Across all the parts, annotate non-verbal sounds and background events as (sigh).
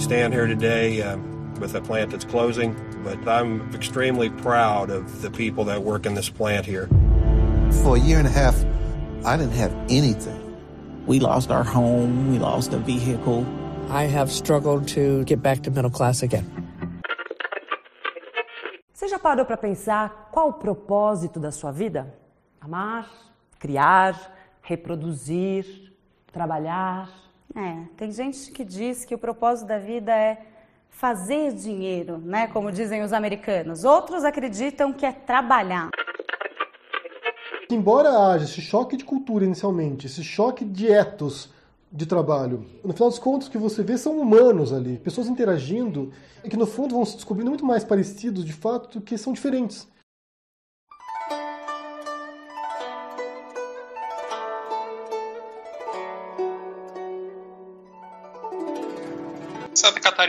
stand here today uh, with a plant that's closing, but I'm extremely proud of the people that work in this plant here. For a year and a half, I didn't have anything. We lost our home, we lost a vehicle. I have struggled to get back to middle class again. Você já parou para pensar qual o propósito da sua vida? Amar, criar, reproduzir, trabalhar. É, tem gente que diz que o propósito da vida é fazer dinheiro, né? Como dizem os americanos. Outros acreditam que é trabalhar. Embora haja esse choque de cultura inicialmente, esse choque de etos de trabalho, no final dos contos o que você vê são humanos ali, pessoas interagindo e que no fundo vão se descobrindo muito mais parecidos de fato do que são diferentes.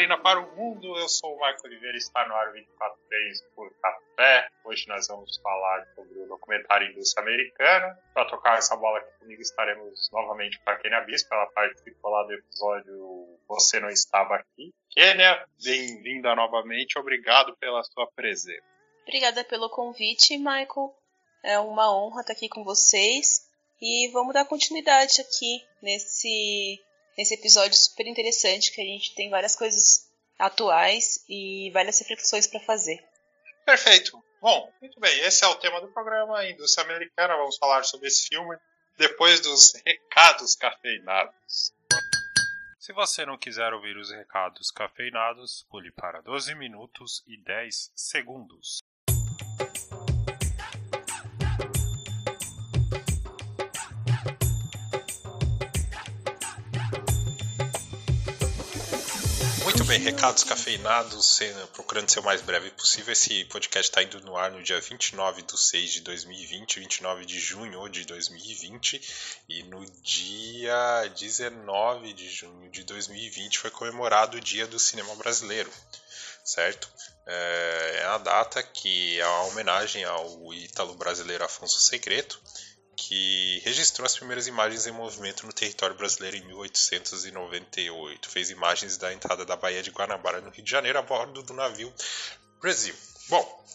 Catarina para o mundo, eu sou o Marco Oliveira está no ar 243 por Café. Hoje nós vamos falar sobre o documentário Indústria Americana. Para tocar essa bola aqui comigo estaremos novamente com a Kenia Bispo, ela participou lá do episódio Você Não Estava Aqui. Kenia, bem-vinda novamente, obrigado pela sua presença. Obrigada pelo convite, Michael. É uma honra estar aqui com vocês e vamos dar continuidade aqui nesse nesse episódio super interessante que a gente tem várias coisas atuais e várias reflexões para fazer. Perfeito. Bom, muito bem. Esse é o tema do programa Indústria Americana. Vamos falar sobre esse filme depois dos (laughs) recados cafeinados. Se você não quiser ouvir os recados cafeinados, pule para 12 minutos e 10 segundos. Bem, recados cafeinados, procurando ser o mais breve possível. Esse podcast está indo no ar no dia 29 de 6 de 2020, 29 de junho de 2020, e no dia 19 de junho de 2020 foi comemorado o Dia do Cinema Brasileiro, certo? É a data que é uma homenagem ao ítalo brasileiro Afonso Segreto, que registrou as primeiras imagens em movimento no território brasileiro em 1898. Fez imagens da entrada da Baía de Guanabara, no Rio de Janeiro, a bordo do navio Brasil. Bom,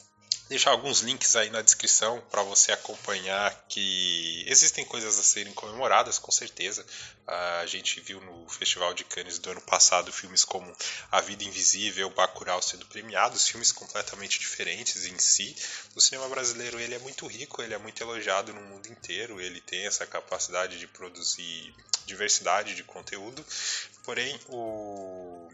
deixar alguns links aí na descrição para você acompanhar que existem coisas a serem comemoradas, com certeza. A gente viu no Festival de Cannes do ano passado filmes como A Vida Invisível, Bacurau sendo premiados, filmes completamente diferentes em si. O cinema brasileiro ele é muito rico, ele é muito elogiado no mundo inteiro, ele tem essa capacidade de produzir diversidade de conteúdo, porém o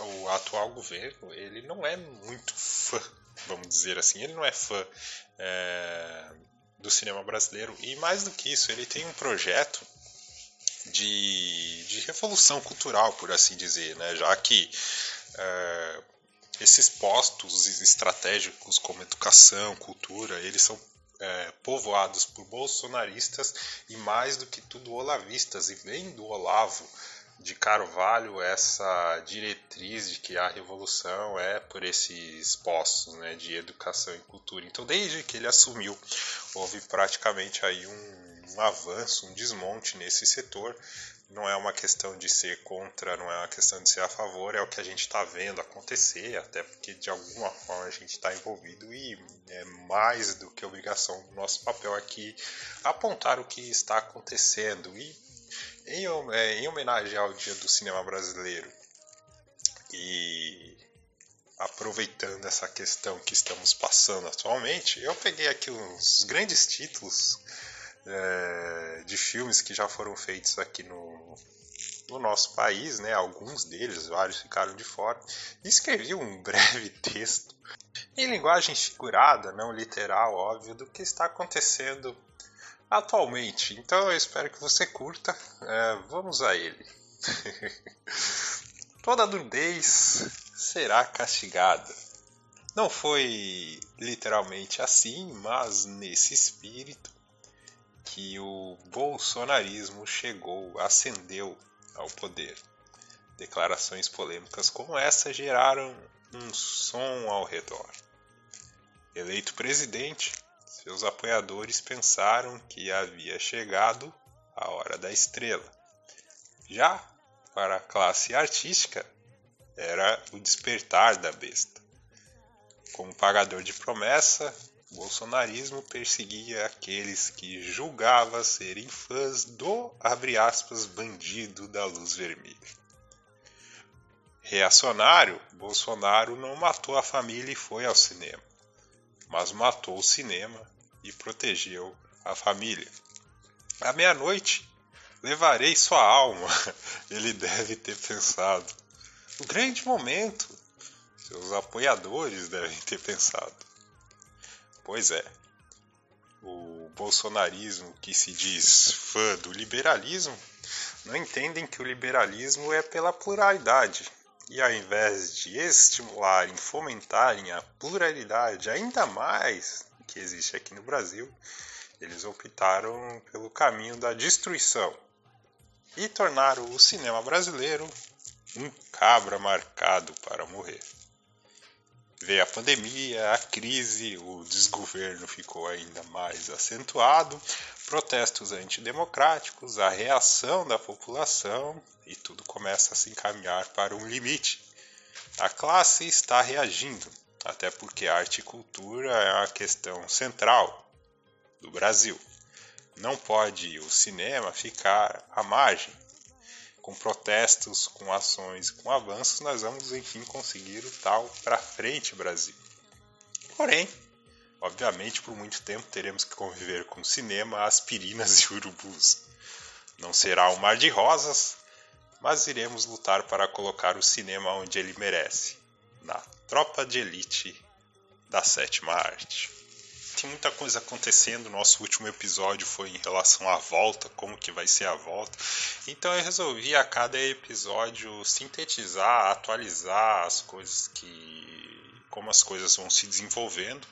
o atual governo ele não é muito fã vamos dizer assim. Ele não é fã é, do cinema brasileiro e mais do que isso, ele tem um projeto de, de revolução cultural, por assim dizer, né? já que é, esses postos estratégicos como educação, cultura, eles são é, povoados por bolsonaristas e mais do que tudo olavistas, e vem do Olavo de Carvalho essa diretriz de que a revolução é por esses postos né, de educação e cultura. Então, desde que ele assumiu, houve praticamente aí um, um avanço, um desmonte nesse setor. Não é uma questão de ser contra, não é uma questão de ser a favor, é o que a gente está vendo acontecer, até porque de alguma forma a gente está envolvido e é mais do que obrigação do nosso papel aqui apontar o que está acontecendo. E em, é, em homenagem ao Dia do Cinema Brasileiro e aproveitando essa questão que estamos passando atualmente, eu peguei aqui uns grandes títulos é, de filmes que já foram feitos aqui no, no nosso país, né? Alguns deles, vários ficaram de fora. Escrevi um (laughs) breve texto em linguagem figurada, não literal, óbvio, do que está acontecendo atualmente. Então eu espero que você curta. É, vamos a ele. (laughs) Toda nudez será castigada. Não foi literalmente assim, mas nesse espírito que o bolsonarismo chegou, ascendeu ao poder. Declarações polêmicas como essa geraram um som ao redor. Eleito presidente, seus apoiadores pensaram que havia chegado a hora da estrela. Já para a classe artística, era o despertar da besta. Como pagador de promessa, o bolsonarismo perseguia aqueles que julgava serem fãs do, aspas, bandido da luz vermelha. Reacionário, Bolsonaro não matou a família e foi ao cinema, mas matou o cinema e protegeu a família. À meia-noite, levarei sua alma, (laughs) ele deve ter pensado. O grande momento, seus apoiadores devem ter pensado. Pois é, o bolsonarismo que se diz fã do liberalismo não entendem que o liberalismo é pela pluralidade. E ao invés de estimularem, fomentarem a pluralidade ainda mais que existe aqui no Brasil, eles optaram pelo caminho da destruição e tornaram o cinema brasileiro um cabra marcado para morrer. Veio a pandemia, a crise, o desgoverno ficou ainda mais acentuado, protestos antidemocráticos, a reação da população e tudo começa a se encaminhar para um limite. A classe está reagindo, até porque arte e cultura é uma questão central do Brasil. Não pode o cinema ficar à margem com protestos, com ações, com avanços, nós vamos enfim conseguir o tal para frente Brasil. Porém, obviamente, por muito tempo teremos que conviver com cinema, aspirinas e urubus. Não será um mar de rosas, mas iremos lutar para colocar o cinema onde ele merece, na tropa de elite da sétima arte tem muita coisa acontecendo. Nosso último episódio foi em relação à volta, como que vai ser a volta. Então eu resolvi a cada episódio sintetizar, atualizar as coisas que como as coisas vão se desenvolvendo,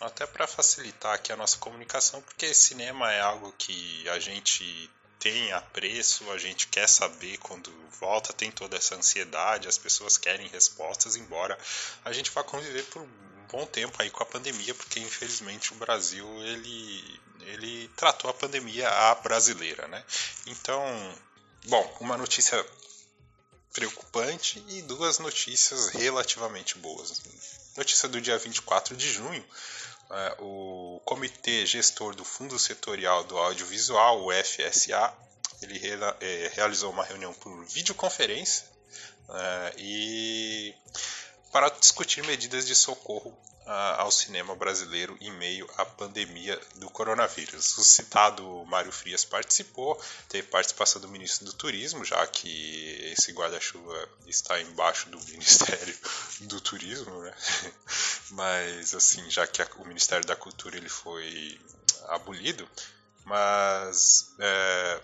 até para facilitar aqui a nossa comunicação, porque cinema é algo que a gente tem apreço, a gente quer saber quando volta, tem toda essa ansiedade, as pessoas querem respostas, embora a gente vá conviver por bom tempo aí com a pandemia, porque infelizmente o Brasil ele, ele tratou a pandemia à brasileira, né? Então, bom, uma notícia preocupante e duas notícias relativamente boas. Notícia do dia 24 de junho, é, o Comitê Gestor do Fundo Setorial do Audiovisual, o FSA, ele é, realizou uma reunião por videoconferência é, e para discutir medidas de socorro uh, ao cinema brasileiro em meio à pandemia do coronavírus. O citado Mário Frias participou, teve participação do ministro do Turismo, já que esse guarda-chuva está embaixo do Ministério do Turismo, né? (laughs) Mas assim, já que a, o Ministério da Cultura ele foi abolido, mas é,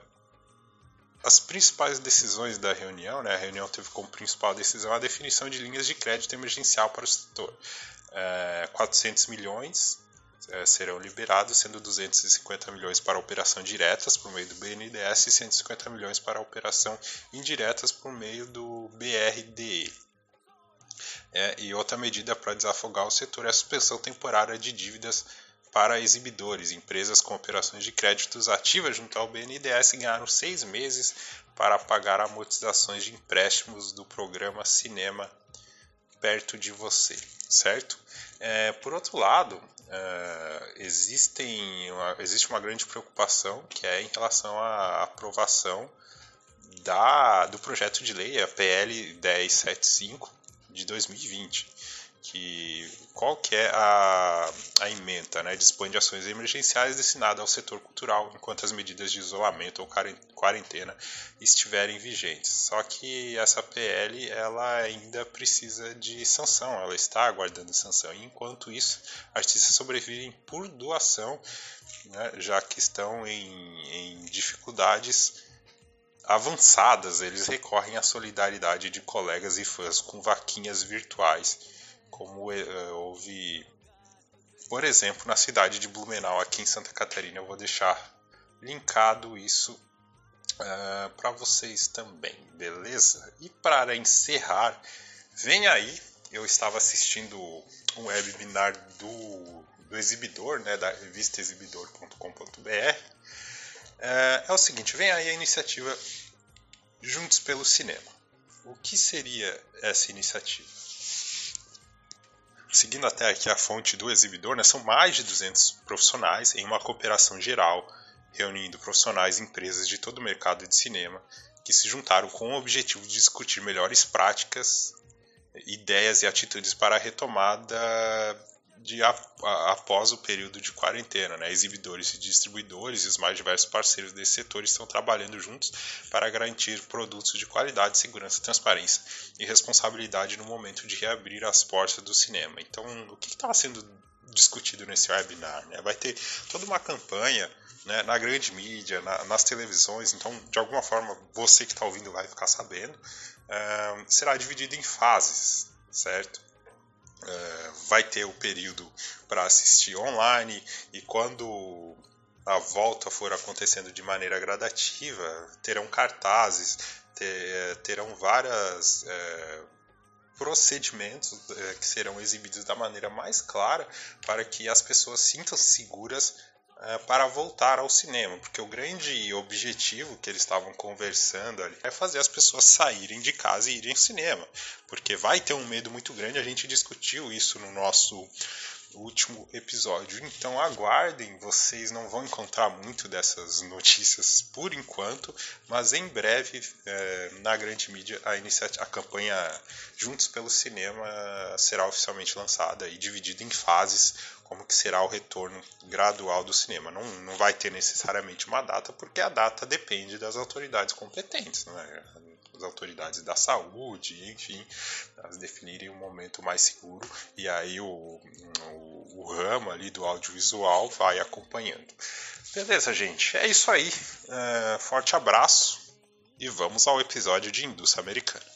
as principais decisões da reunião, né, a reunião teve como principal decisão a definição de linhas de crédito emergencial para o setor. É, 400 milhões é, serão liberados, sendo 250 milhões para operação diretas por meio do BNDES e 150 milhões para operação indiretas por meio do BRDE. É, e outra medida para desafogar o setor é a suspensão temporária de dívidas para exibidores. Empresas com operações de créditos ativas junto ao BNDES ganharam seis meses para pagar amortizações de empréstimos do programa Cinema perto de você, certo? É, por outro lado, é, existem uma, existe uma grande preocupação que é em relação à aprovação da, do projeto de lei, a PL 1075 de 2020 que qual que é a, a emenda, né? Dispõe de ações emergenciais destinadas ao setor cultural enquanto as medidas de isolamento ou quarentena estiverem vigentes. Só que essa PL ela ainda precisa de sanção, ela está aguardando sanção. E enquanto isso, artistas sobrevivem por doação, né? já que estão em, em dificuldades avançadas, eles recorrem à solidariedade de colegas e fãs com vaquinhas virtuais como uh, houve, por exemplo, na cidade de Blumenau, aqui em Santa Catarina. Eu vou deixar linkado isso uh, eh, para vocês também, beleza? E para encerrar, vem aí, eu estava assistindo um webinar do, do exibidor, né, da revista exibidor.com.br. É, é o seguinte, vem aí a iniciativa Juntos pelo Cinema. o que seria essa iniciativa? Seguindo até aqui a fonte do exibidor, né, são mais de 200 profissionais em uma cooperação geral, reunindo profissionais e empresas de todo o mercado de cinema, que se juntaram com o objetivo de discutir melhores práticas, ideias e atitudes para a retomada de a, a, após o período de quarentena. Né? Exibidores e distribuidores e os mais diversos parceiros desse setor estão trabalhando juntos para garantir produtos de qualidade, segurança, transparência e responsabilidade no momento de reabrir as portas do cinema. Então, o que estava sendo discutido nesse webinar? Né? Vai ter toda uma campanha né, na grande mídia, na, nas televisões, então, de alguma forma, você que está ouvindo vai ficar sabendo. Uh, será dividido em fases, certo? É, vai ter o período para assistir online e quando a volta for acontecendo de maneira gradativa, terão cartazes, ter, terão várias é, procedimentos é, que serão exibidos da maneira mais clara para que as pessoas sintam -se seguras é, para voltar ao cinema, porque o grande objetivo que eles estavam conversando ali é fazer as pessoas saírem de casa e irem ao cinema, porque vai ter um medo muito grande. A gente discutiu isso no nosso último episódio. Então aguardem, vocês não vão encontrar muito dessas notícias por enquanto, mas em breve é, na grande mídia a, a campanha Juntos pelo Cinema será oficialmente lançada e dividida em fases como que será o retorno gradual do cinema. Não, não vai ter necessariamente uma data, porque a data depende das autoridades competentes, né? as autoridades da saúde, enfim, elas definirem um momento mais seguro e aí o, o, o ramo ali do audiovisual vai acompanhando. Beleza, gente, é isso aí. É, forte abraço e vamos ao episódio de Indústria Americana.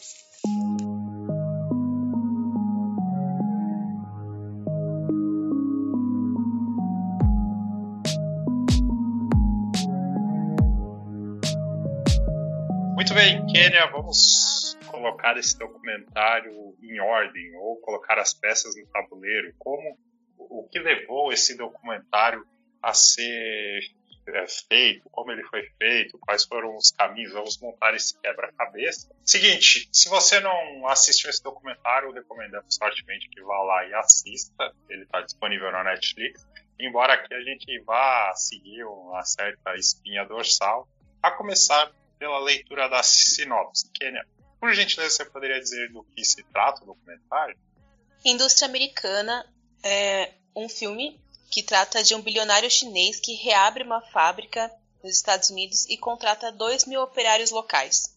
Vamos colocar esse documentário em ordem ou colocar as peças no tabuleiro. Como o que levou esse documentário a ser é, feito, como ele foi feito, quais foram os caminhos, vamos montar esse quebra-cabeça. Seguinte, se você não assistiu esse documentário, recomendamos fortemente que vá lá e assista. Ele está disponível na Netflix. Embora aqui a gente vá seguir uma certa espinha dorsal, a começar pela leitura da sinopse. Kênia, por gentileza, você poderia dizer do que se trata o documentário? Indústria Americana é um filme que trata de um bilionário chinês que reabre uma fábrica nos Estados Unidos e contrata 2 mil operários locais.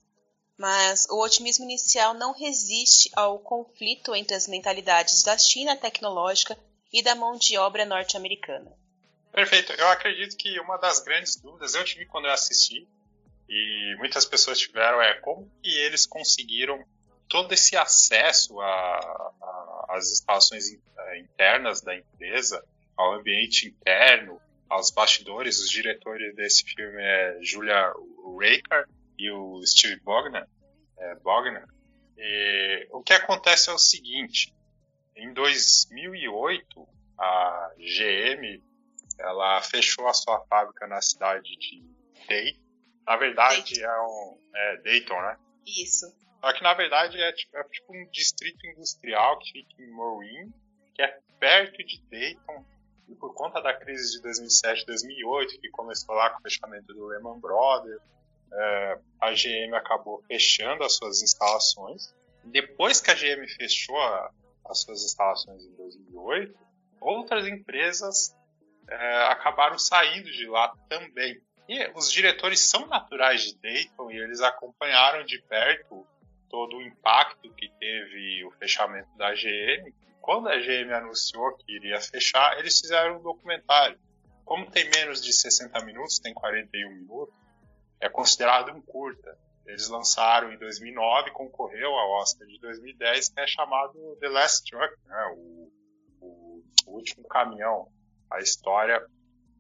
Mas o otimismo inicial não resiste ao conflito entre as mentalidades da China tecnológica e da mão de obra norte-americana. Perfeito. Eu acredito que uma das grandes dúvidas eu tive quando eu assisti e muitas pessoas tiveram é como que eles conseguiram todo esse acesso às instalações é, internas da empresa, ao ambiente interno, aos bastidores. Os diretores desse filme é Julia Raker e o Steve Bogner. É, Bogner. E, o que acontece é o seguinte: em 2008, a GM ela fechou a sua fábrica na cidade de Dayton na verdade, Dayton. é um. É Dayton, né? Isso. Só que na verdade é tipo, é tipo um distrito industrial que fica em Morin, que é perto de Dayton. E por conta da crise de 2007 2008, que começou lá com o fechamento do Lehman Brothers, é, a GM acabou fechando as suas instalações. Depois que a GM fechou a, as suas instalações em 2008, outras empresas é, acabaram saindo de lá também. E os diretores são naturais de Dayton e eles acompanharam de perto todo o impacto que teve o fechamento da GM. Quando a GM anunciou que iria fechar, eles fizeram um documentário. Como tem menos de 60 minutos, tem 41 minutos, é considerado um curta. Eles lançaram em 2009, concorreu ao Oscar de 2010, que é chamado The Last Truck, né? o, o, o último caminhão. A história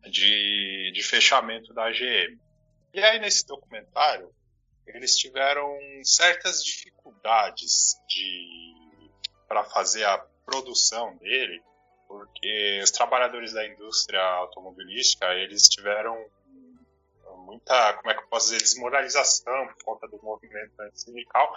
de, de fechamento da GM. E aí, nesse documentário, eles tiveram certas dificuldades para fazer a produção dele, porque os trabalhadores da indústria automobilística eles tiveram muita, como é que eu posso dizer, desmoralização por conta do movimento sindical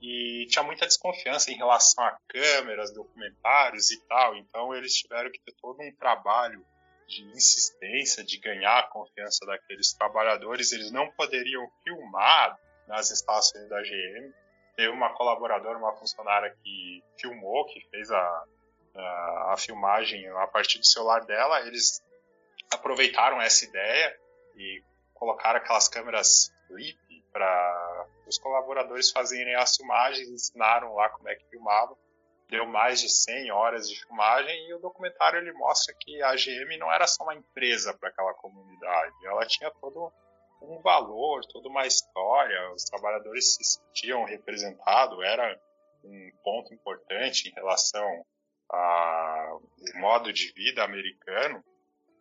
e tinha muita desconfiança em relação a câmeras, documentários e tal. Então eles tiveram que ter todo um trabalho de insistência, de ganhar a confiança daqueles trabalhadores. Eles não poderiam filmar nas instalações da GM. Teve uma colaboradora, uma funcionária que filmou, que fez a, a, a filmagem a partir do celular dela. Eles aproveitaram essa ideia e colocaram aquelas câmeras flip para os colaboradores fazerem as filmagens, ensinaram lá como é que filmava. Deu mais de 100 horas de filmagem e o documentário ele mostra que a GM não era só uma empresa para aquela comunidade, ela tinha todo um valor, toda uma história, os trabalhadores se sentiam representados, era um ponto importante em relação ao modo de vida americano.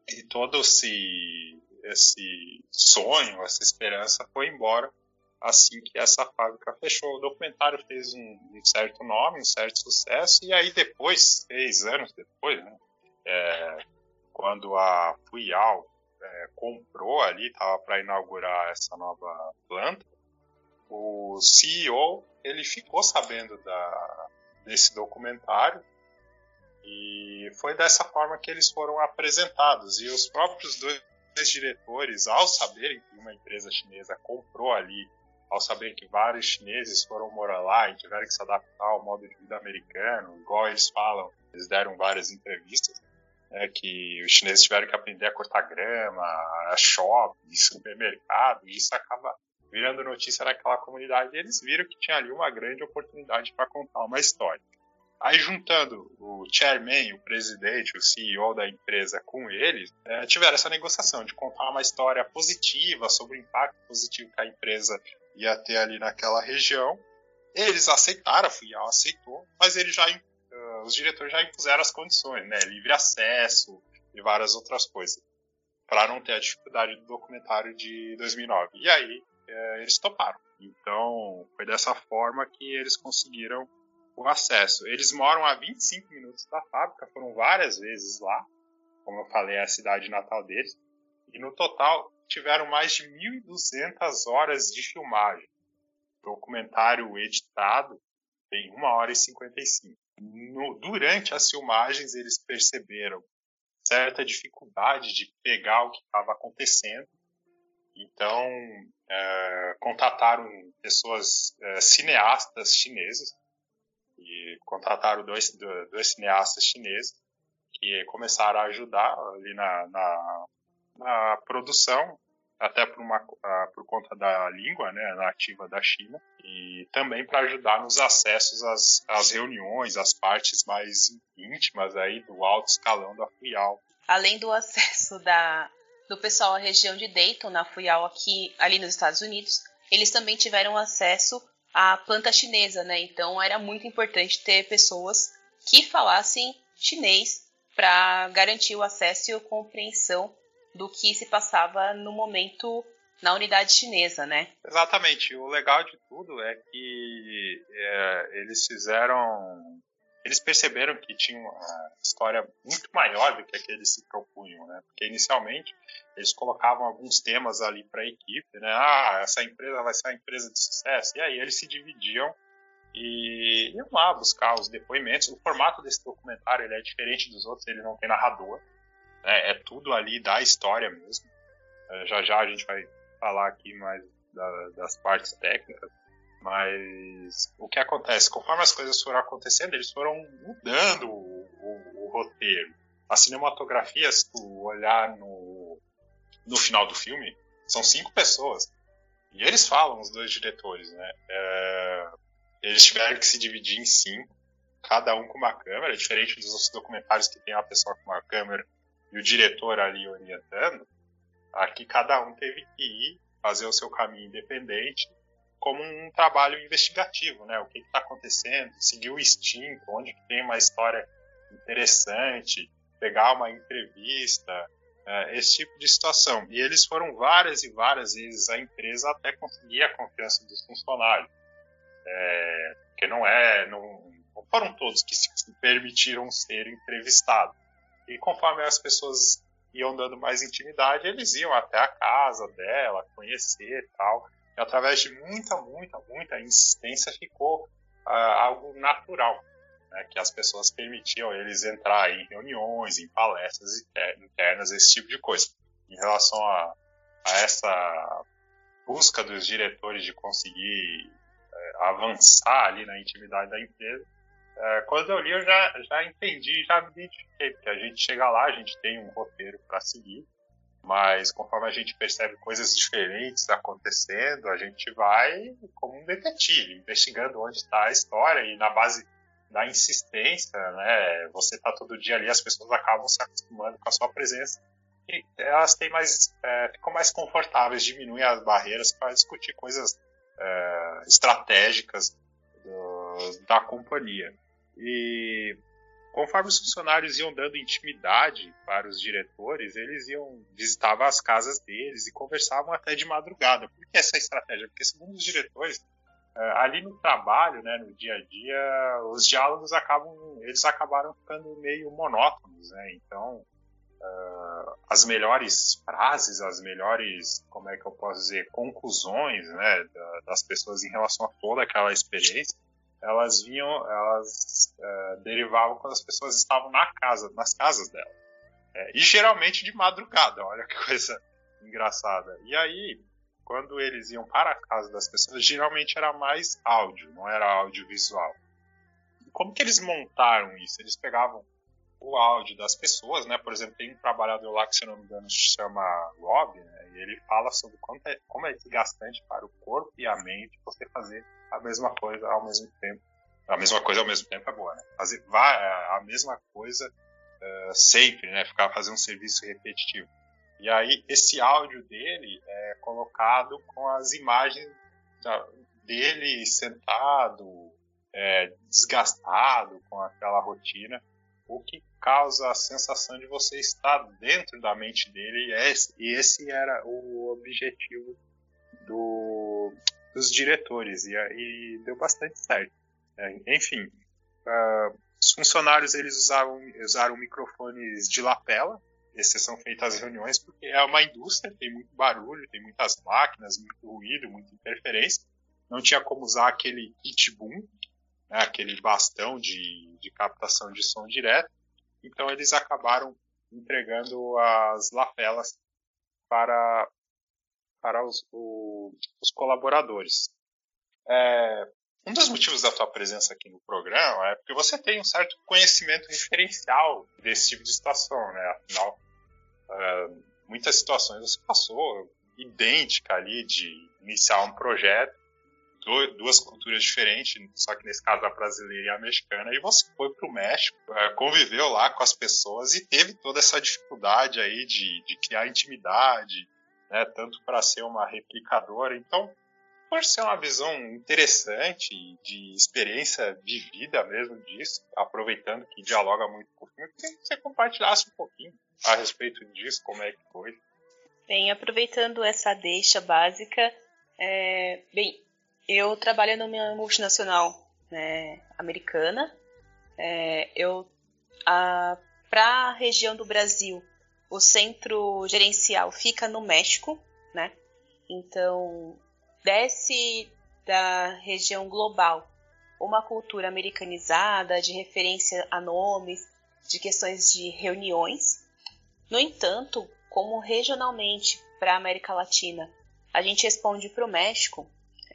E todo esse, esse sonho, essa esperança foi embora assim que essa fábrica fechou. O documentário fez um, um certo nome, um certo sucesso, e aí depois, seis anos depois, né, é, quando a Fuyao é, comprou ali, estava para inaugurar essa nova planta, o CEO ele ficou sabendo da, desse documentário e foi dessa forma que eles foram apresentados. E os próprios dois diretores, ao saberem que uma empresa chinesa comprou ali ao saber que vários chineses foram morar lá e tiveram que se adaptar ao modo de vida americano, igual eles falam, eles deram várias entrevistas, né, que os chineses tiveram que aprender a cortar grama, a shopping, supermercado, e isso acaba virando notícia naquela comunidade. E eles viram que tinha ali uma grande oportunidade para contar uma história. Aí juntando o chairman, o presidente, o CEO da empresa com eles, é, tiveram essa negociação de contar uma história positiva sobre o impacto positivo que a empresa ia ter ali naquela região. Eles aceitaram, a FIAL aceitou, mas eles já, uh, os diretores já impuseram as condições, né? Livre acesso e várias outras coisas, para não ter a dificuldade do documentário de 2009. E aí uh, eles toparam. Então foi dessa forma que eles conseguiram o acesso. Eles moram a 25 minutos da fábrica, foram várias vezes lá, como eu falei, é a cidade natal deles. E no total tiveram mais de 1.200 horas de filmagem. Documentário editado tem 1 hora e 55. No, durante as filmagens, eles perceberam certa dificuldade de pegar o que estava acontecendo. Então, é, contataram pessoas, é, cineastas chineses, e contrataram dois, dois cineastas chineses que começaram a ajudar ali na, na na produção, até por, uma, por conta da língua né, nativa da China, e também para ajudar nos acessos às, às reuniões, às partes mais íntimas aí do alto escalão da FUIAL. Além do acesso da, do pessoal à região de Dayton, na FUIAL aqui, ali nos Estados Unidos, eles também tiveram acesso à planta chinesa, né? Então era muito importante ter pessoas que falassem chinês para garantir o acesso e a compreensão do que se passava no momento na unidade chinesa, né? Exatamente. O legal de tudo é que é, eles fizeram. Eles perceberam que tinha uma história muito maior do que a que eles se propunham, né? Porque inicialmente eles colocavam alguns temas ali para a equipe, né? Ah, essa empresa vai ser uma empresa de sucesso. E aí eles se dividiam e iam lá buscar os depoimentos. O formato desse documentário ele é diferente dos outros, ele não tem narrador. É, é tudo ali da história mesmo. É, já já a gente vai falar aqui mais da, das partes técnicas. Mas o que acontece? Conforme as coisas foram acontecendo, eles foram mudando o, o, o roteiro. A cinematografia, se tu olhar no, no final do filme, são cinco pessoas. E eles falam, os dois diretores, né? É, eles tiveram que se dividir em cinco, cada um com uma câmera, diferente dos outros documentários que tem uma pessoa com uma câmera e o diretor ali orientando, aqui cada um teve que ir fazer o seu caminho independente como um trabalho investigativo, né? O que está acontecendo, seguir o instinto, onde tem uma história interessante, pegar uma entrevista, é, esse tipo de situação. E eles foram várias e várias vezes à empresa até conseguir a confiança dos funcionários, é, porque não é, não, não foram todos que se permitiram ser entrevistados. E conforme as pessoas iam dando mais intimidade, eles iam até a casa dela, conhecer e tal. E através de muita, muita, muita insistência ficou algo natural, né, que as pessoas permitiam eles entrar em reuniões, em palestras internas, esse tipo de coisa. Em relação a, a essa busca dos diretores de conseguir é, avançar ali na intimidade da empresa, é, quando eu li eu já, já entendi, já me identifiquei, porque a gente chega lá, a gente tem um roteiro para seguir, mas conforme a gente percebe coisas diferentes acontecendo, a gente vai como um detetive, investigando onde está a história e na base da insistência, né? Você está todo dia ali, as pessoas acabam se acostumando com a sua presença e elas têm mais, é, ficam mais confortáveis, diminuem as barreiras para discutir coisas é, estratégicas do, da companhia. E conforme os funcionários iam dando intimidade para os diretores, eles iam visitavam as casas deles e conversavam até de madrugada. Por que essa estratégia? Porque segundo os diretores, é, ali no trabalho, né, no dia a dia, os diálogos acabam, eles acabaram ficando meio monótonos, né? Então, uh, as melhores frases, as melhores, como é que eu posso dizer, conclusões, né, das pessoas em relação a toda aquela experiência, elas vinham, elas uh, derivavam quando as pessoas estavam na casa, nas casas delas. É, e geralmente de madrugada, olha que (laughs) coisa engraçada. E aí, quando eles iam para a casa das pessoas, geralmente era mais áudio, não era audiovisual. Como que eles montaram isso? Eles pegavam o áudio das pessoas, né? Por exemplo, tem um trabalhador lá que, se não me engano, se chama Rob, né? E ele fala sobre quanto é, como é desgastante para o corpo e a mente você fazer a mesma coisa ao mesmo tempo. A mesma coisa ao mesmo tempo é boa, né? Fazer a mesma coisa uh, sempre, né? Ficar fazer um serviço repetitivo. E aí esse áudio dele é colocado com as imagens dele sentado, é, desgastado com aquela rotina, o que causa a sensação de você estar dentro da mente dele. E esse, e esse era o objetivo do, dos diretores e, e deu bastante certo. É, enfim, uh, os funcionários eles usavam, usaram microfones de lapela exceção feita às reuniões, porque é uma indústria, tem muito barulho, tem muitas máquinas, muito ruído, muita interferência. Não tinha como usar aquele kit boom, né, aquele bastão de, de captação de som direto. Então eles acabaram entregando as lapelas para, para os, o, os colaboradores. É, um dos motivos da tua presença aqui no programa é porque você tem um certo conhecimento referencial desse tipo de situação, né? Afinal, uh, muitas situações você passou idêntica ali de iniciar um projeto, duas culturas diferentes, só que nesse caso a brasileira e a mexicana, e você foi para o México, uh, conviveu lá com as pessoas e teve toda essa dificuldade aí de, de criar intimidade, né? Tanto para ser uma replicadora, então por ser uma visão interessante de experiência vivida mesmo disso, aproveitando que dialoga muito com o filme, que você compartilhasse um pouquinho a respeito disso, como é que foi. Bem, aproveitando essa deixa básica, é, bem, eu trabalho numa multinacional né, americana. É, eu para a região do Brasil, o centro gerencial fica no México, né? Então desce da região global uma cultura americanizada de referência a nomes, de questões de reuniões. No entanto, como regionalmente para a América Latina a gente responde para o México,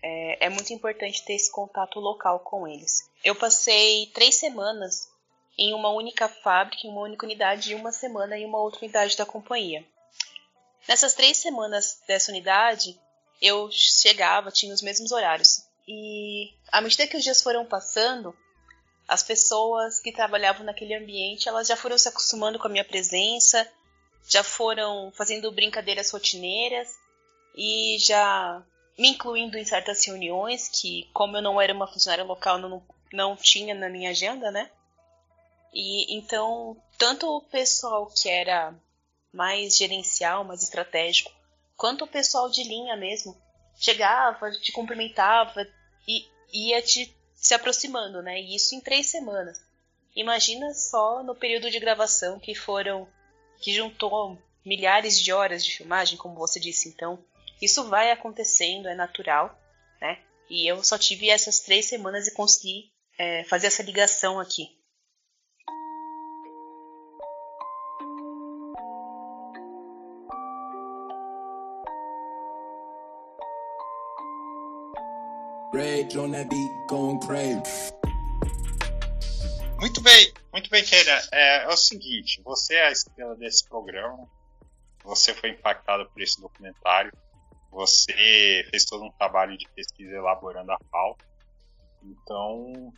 é, é, muito importante ter esse contato local com eles. Eu passei três semanas em uma única fábrica, em uma única unidade, e uma semana em uma outra unidade da companhia. Nessas três semanas dessa unidade, eu chegava, tinha os mesmos horários. E à medida que os dias foram passando, as pessoas que trabalhavam naquele ambiente, elas já foram se acostumando com a minha presença, já foram fazendo brincadeiras rotineiras e já me incluindo em certas reuniões que, como eu não era uma funcionária local, não, não tinha na minha agenda, né? E então, tanto o pessoal que era mais gerencial, mais estratégico, quanto o pessoal de linha mesmo chegava, te cumprimentava e ia te se aproximando, né? E isso em três semanas. Imagina só no período de gravação que foram que juntou milhares de horas de filmagem, como você disse. Então, isso vai acontecendo, é natural, né? E eu só tive essas três semanas e consegui é, fazer essa ligação aqui. Muito bem, muito bem, Keira. É, é o seguinte, você é a estrela desse programa, você foi impactado por esse documentário, você fez todo um trabalho de pesquisa elaborando a pauta, então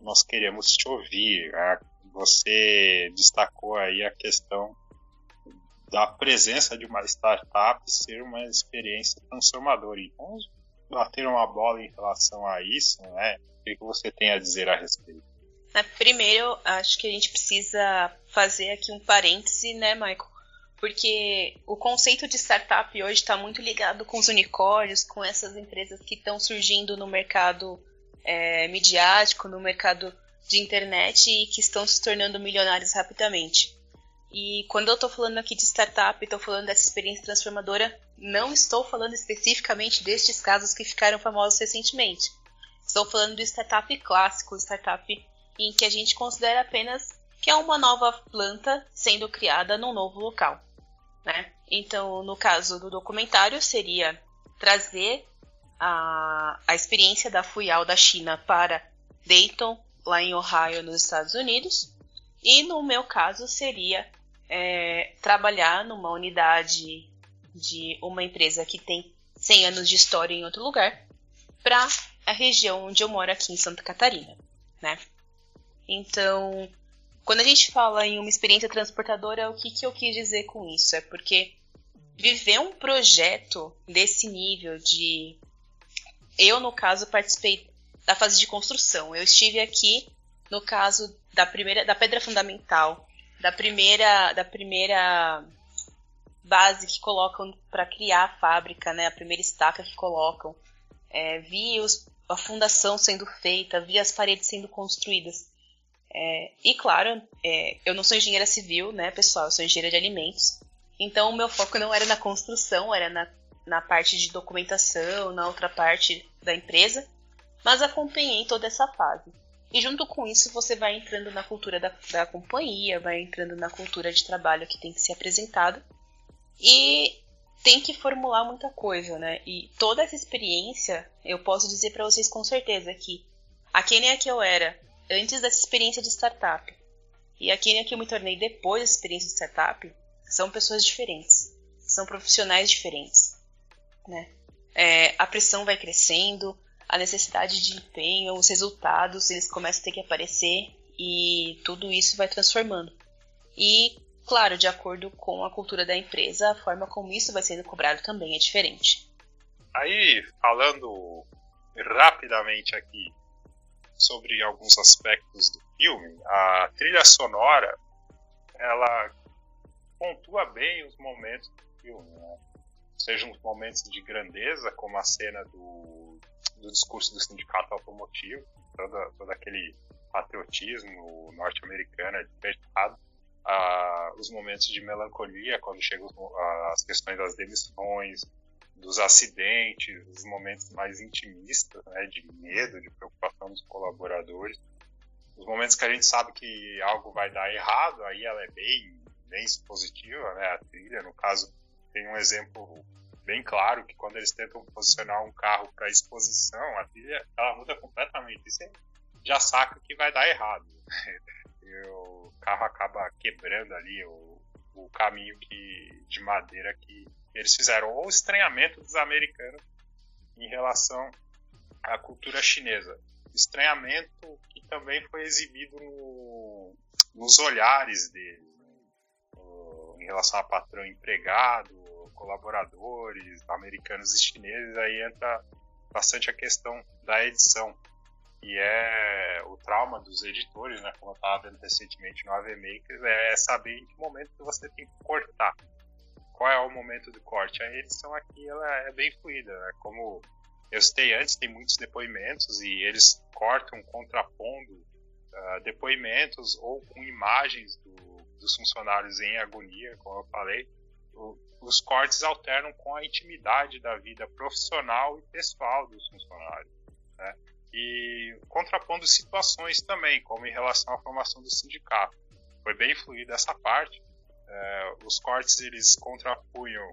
nós queremos te ouvir. Você destacou aí a questão da presença de uma startup ser uma experiência transformadora. Então, bater uma bola em relação a isso, né? O que você tem a dizer a respeito? Primeiro, acho que a gente precisa fazer aqui um parêntese, né, Michael? Porque o conceito de startup hoje está muito ligado com os unicórnios, com essas empresas que estão surgindo no mercado é, midiático, no mercado de internet e que estão se tornando milionários rapidamente. E quando eu estou falando aqui de startup, estou falando dessa experiência transformadora, não estou falando especificamente destes casos que ficaram famosos recentemente. Estou falando do startup clássico, startup em que a gente considera apenas que é uma nova planta sendo criada num novo local. Né? Então, no caso do documentário, seria trazer a, a experiência da Fuyao da China para Dayton, lá em Ohio, nos Estados Unidos. E no meu caso, seria é, trabalhar numa unidade de uma empresa que tem 100 anos de história em outro lugar para a região onde eu moro aqui em Santa Catarina, né? Então, quando a gente fala em uma experiência transportadora, o que, que eu quis dizer com isso? É porque viver um projeto desse nível de. Eu, no caso, participei da fase de construção. Eu estive aqui no caso da primeira da pedra fundamental, da primeira da primeira base que colocam para criar a fábrica, né? A primeira estaca que colocam. É, vi os, a fundação sendo feita, vi as paredes sendo construídas. É, e claro, é, eu não sou engenheira civil, né, pessoal? Eu sou engenheira de alimentos. Então o meu foco não era na construção, era na, na parte de documentação, na outra parte da empresa. Mas acompanhei toda essa fase. E junto com isso você vai entrando na cultura da, da companhia, vai entrando na cultura de trabalho que tem que ser apresentada. E tem que formular muita coisa, né? E toda essa experiência, eu posso dizer para vocês com certeza que a Kenia que eu era antes dessa experiência de startup e a Kenia que eu me tornei depois da experiência de startup são pessoas diferentes, são profissionais diferentes, né? É, a pressão vai crescendo, a necessidade de empenho, os resultados, eles começam a ter que aparecer e tudo isso vai transformando. E, claro, de acordo com a cultura da empresa, a forma como isso vai sendo cobrado também é diferente. Aí, falando rapidamente aqui sobre alguns aspectos do filme. A trilha sonora, ela pontua bem os momentos do filme, né? sejam os momentos de grandeza, como a cena do, do discurso do sindicato automotivo, todo, todo aquele patriotismo norte-americano é despertado, ah, os momentos de melancolia, quando chegam as questões das demissões, dos acidentes, dos momentos mais intimistas, né, de medo, de preocupação dos colaboradores, os momentos que a gente sabe que algo vai dar errado, aí ela é bem, bem expositiva, né, a trilha, no caso, tem um exemplo bem claro que quando eles tentam posicionar um carro para exposição, a trilha ela muda completamente, você já saca que vai dar errado. (laughs) e o carro acaba quebrando ali o, o caminho que, de madeira que eles fizeram o estranhamento dos americanos em relação à cultura chinesa. Estranhamento que também foi exibido no, nos olhares deles, né? em relação a patrão empregado, colaboradores, americanos e chineses, aí entra bastante a questão da edição, e é o trauma dos editores, né, como eu estava vendo recentemente no AV Makers, é saber em que momento que você tem que cortar qual é o momento do corte. A edição aqui ela é bem fluida, né? Como eu citei antes, tem muitos depoimentos e eles cortam contrapondo uh, depoimentos ou com imagens do, dos funcionários em agonia, como eu falei. os cortes alternam com a intimidade da vida profissional e pessoal dos funcionários. Né? E contrapondo situações também, como em relação à formação do sindicato. Foi bem fluida essa parte. É, os cortes eles contrapunham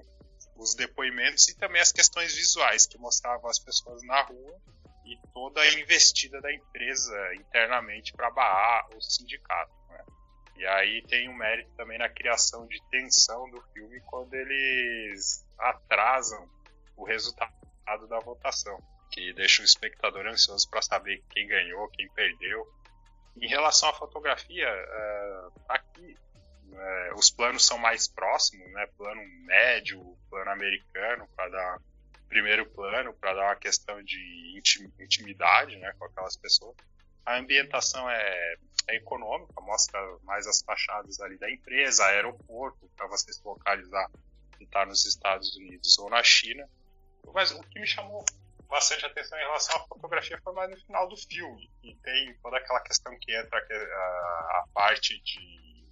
os depoimentos e também as questões visuais que mostravam as pessoas na rua e toda a investida da empresa internamente para barrar o sindicato. Né? E aí tem um mérito também na criação de tensão do filme quando eles atrasam o resultado da votação, que deixa o espectador ansioso para saber quem ganhou, quem perdeu. Em relação à fotografia, uh, aqui uh, os planos são mais próximos, né? Plano médio, plano americano para dar primeiro plano, para dar uma questão de intimidade, né, com aquelas pessoas. A ambientação é, é econômica, mostra mais as fachadas ali da empresa, aeroporto, para você se localizar se está nos Estados Unidos ou na China. Mas o que me chamou bastante atenção em relação à fotografia foi mais no final do filme. E tem toda aquela questão que entra a, a parte de,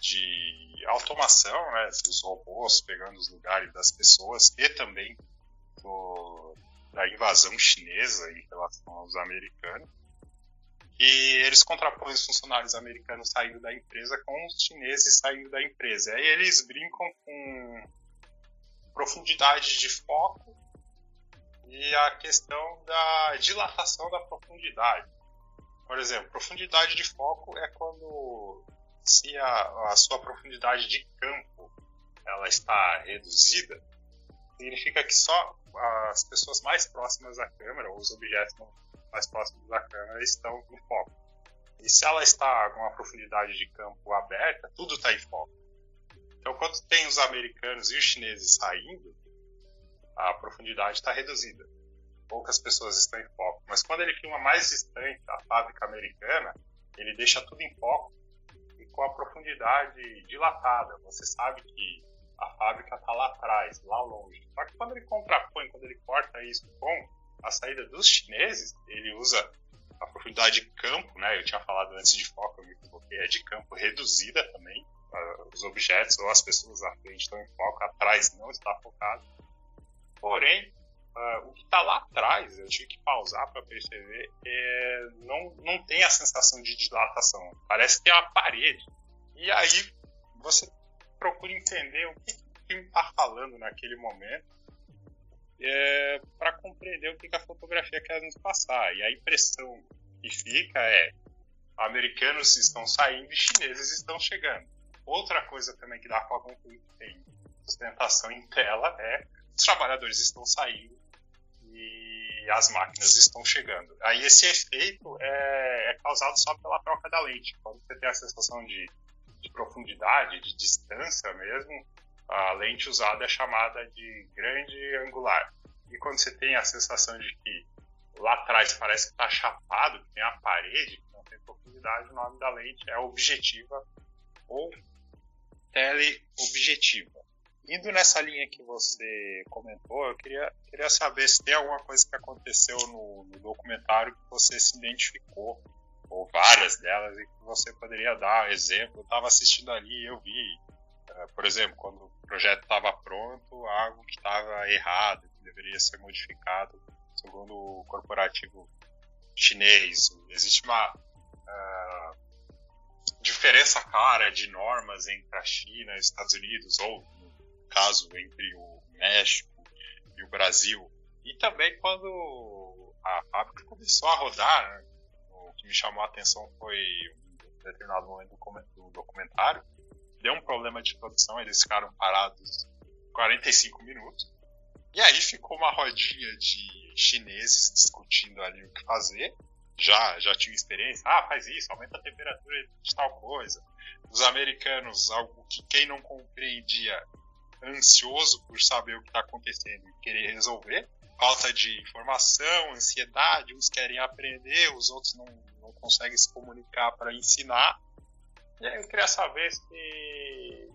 de automação, né, dos robôs pegando os lugares das pessoas e também do, da invasão chinesa em relação aos americanos. E eles contrapõem os funcionários americanos saindo da empresa com os chineses saindo da empresa. Aí eles brincam com profundidade de foco e a questão da dilatação da profundidade. Por exemplo, profundidade de foco é quando se a, a sua profundidade de campo ela está reduzida, significa que só as pessoas mais próximas da câmera, ou os objetos mais próximos da câmera estão no foco. E se ela está com uma profundidade de campo aberta, tudo está em foco. Então, quando tem os americanos e os chineses saindo, a profundidade está reduzida. Poucas pessoas estão em foco. Mas quando ele filma mais distante da fábrica americana, ele deixa tudo em foco e com a profundidade dilatada. Você sabe que a fábrica está lá atrás, lá longe. Só que quando ele contrapõe, quando ele corta isso com a saída dos chineses, ele usa a profundidade de campo, né? Eu tinha falado antes de foco, eu me equivoquei, é de campo reduzida também. Uh, os objetos ou as pessoas à frente estão em foco, atrás não está focado. Porém, uh, o que está lá atrás, eu tive que pausar para perceber, é, não, não tem a sensação de dilatação. Parece que tem uma parede. E aí você procura entender o que, que o filme está falando naquele momento é, para compreender o que, que a fotografia quer nos passar. E a impressão que fica é: americanos estão saindo e chineses estão chegando. Outra coisa também que dá para concluir que tem sustentação em tela é: os trabalhadores estão saindo e as máquinas estão chegando. Aí esse efeito é, é causado só pela troca da lente. Quando você tem a sensação de de profundidade, de distância mesmo, a lente usada é chamada de grande angular. E quando você tem a sensação de que lá atrás parece que está chapado, que tem a parede, que não tem profundidade, o nome da lente é objetiva ou teleobjetiva. Indo nessa linha que você comentou, eu queria, queria saber se tem alguma coisa que aconteceu no, no documentário que você se identificou ou várias delas, e que você poderia dar exemplo. Eu estava assistindo ali e eu vi, uh, por exemplo, quando o projeto estava pronto, algo que estava errado, que deveria ser modificado, segundo o corporativo chinês. Existe uma uh, diferença clara de normas entre a China e os Estados Unidos, ou caso entre o México e o Brasil. E também quando a fábrica começou a rodar, né, que me chamou a atenção foi um determinado momento do documentário. Deu um problema de produção, eles ficaram parados 45 minutos. E aí ficou uma rodinha de chineses discutindo ali o que fazer. Já, já tinha experiência. Ah, faz isso, aumenta a temperatura de tal coisa. Os americanos, algo que quem não compreendia, ansioso por saber o que está acontecendo e querer resolver. Falta de informação, ansiedade, uns querem aprender, os outros não, não consegue se comunicar para ensinar. E aí eu queria saber se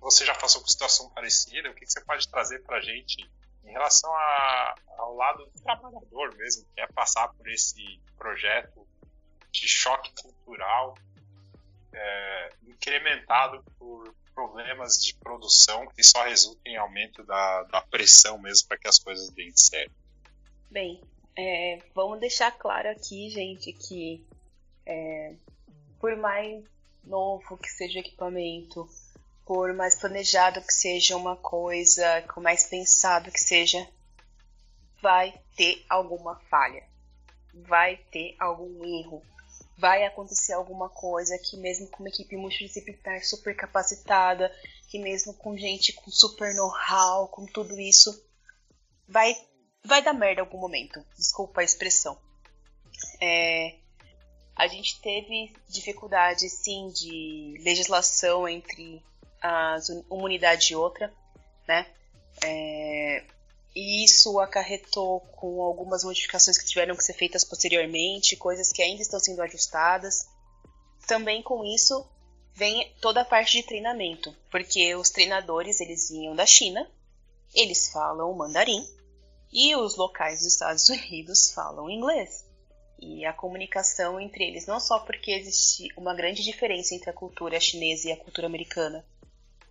você já passou por situação parecida, o que, você pode trazer para a gente em relação a, ao lado do trabalhador mesmo, que é passar por esse projeto de choque cultural é, incrementado por problemas de produção que só resultam em aumento da, da pressão mesmo para que as coisas deem certo? Bem, é, vamos deixar claro aqui, gente, que é, por mais novo que seja o equipamento, por mais planejado que seja uma coisa, por mais pensado que seja, vai ter alguma falha, vai ter algum erro, vai acontecer alguma coisa que mesmo com uma equipe multidisciplinar super capacitada, que mesmo com gente com super know-how, com tudo isso, vai vai dar merda em algum momento. Desculpa a expressão. É, a gente teve dificuldade, sim, de legislação entre as, uma unidade e outra, né? É, e isso acarretou com algumas modificações que tiveram que ser feitas posteriormente, coisas que ainda estão sendo ajustadas. Também com isso vem toda a parte de treinamento, porque os treinadores eles vinham da China, eles falam mandarim e os locais dos Estados Unidos (laughs) falam inglês. E a comunicação entre eles, não só porque existe uma grande diferença entre a cultura chinesa e a cultura americana,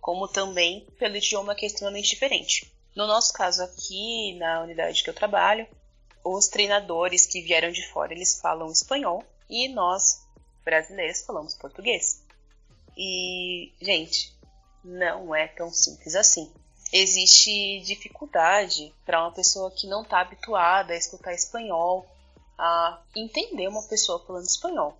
como também pelo idioma que é extremamente diferente. No nosso caso aqui, na unidade que eu trabalho, os treinadores que vieram de fora, eles falam espanhol e nós, brasileiros, falamos português. E, gente, não é tão simples assim. Existe dificuldade para uma pessoa que não está habituada a escutar espanhol, a entender uma pessoa falando espanhol.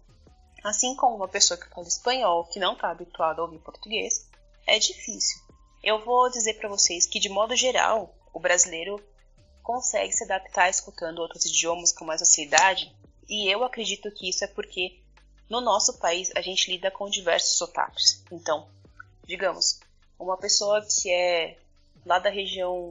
Assim como uma pessoa que fala espanhol, que não está habituada a ouvir português, é difícil. Eu vou dizer para vocês que, de modo geral, o brasileiro consegue se adaptar escutando outros idiomas com mais facilidade, e eu acredito que isso é porque no nosso país a gente lida com diversos sotaques. Então, digamos, uma pessoa que é lá da região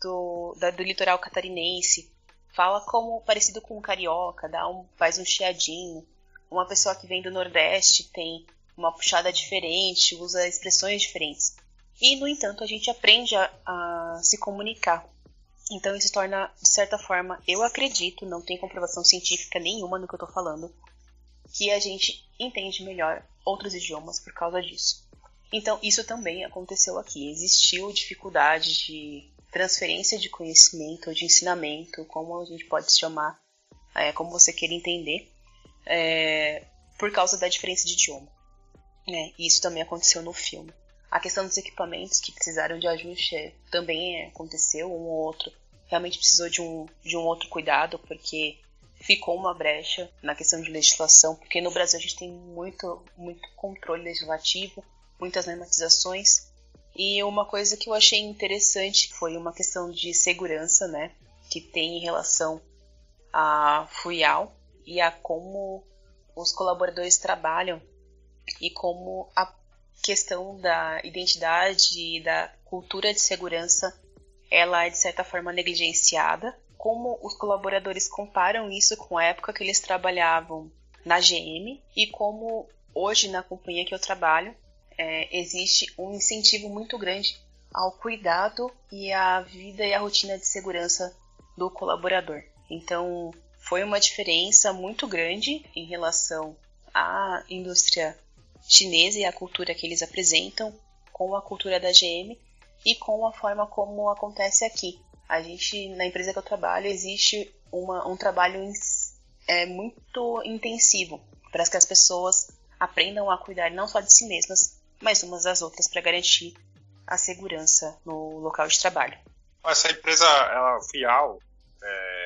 do, da, do litoral catarinense fala como parecido com um carioca, dá um, faz um chiadinho. Uma pessoa que vem do Nordeste tem uma puxada diferente, usa expressões diferentes. E, no entanto, a gente aprende a, a se comunicar. Então, isso torna, de certa forma, eu acredito, não tem comprovação científica nenhuma no que eu estou falando, que a gente entende melhor outros idiomas por causa disso. Então, isso também aconteceu aqui. Existiu dificuldade de transferência de conhecimento de ensinamento, como a gente pode chamar, é, como você queira entender, é, por causa da diferença de idioma. É, isso também aconteceu no filme. A questão dos equipamentos que precisaram de ajuste também aconteceu, um ou outro realmente precisou de um, de um outro cuidado, porque ficou uma brecha na questão de legislação, porque no Brasil a gente tem muito, muito controle legislativo, muitas normatizações, e uma coisa que eu achei interessante foi uma questão de segurança, né, que tem em relação a FUIAL e a como os colaboradores trabalham e como a questão da identidade e da cultura de segurança ela é de certa forma negligenciada. Como os colaboradores comparam isso com a época que eles trabalhavam na GM e como hoje na companhia que eu trabalho é, existe um incentivo muito grande ao cuidado e à vida e à rotina de segurança do colaborador. Então foi uma diferença muito grande em relação à indústria chinesa e a cultura que eles apresentam com a cultura da GM e com a forma como acontece aqui. A gente, na empresa que eu trabalho, existe uma, um trabalho é, muito intensivo para que as pessoas aprendam a cuidar não só de si mesmas, mas umas das outras para garantir a segurança no local de trabalho. Essa empresa, ela, Fial, é,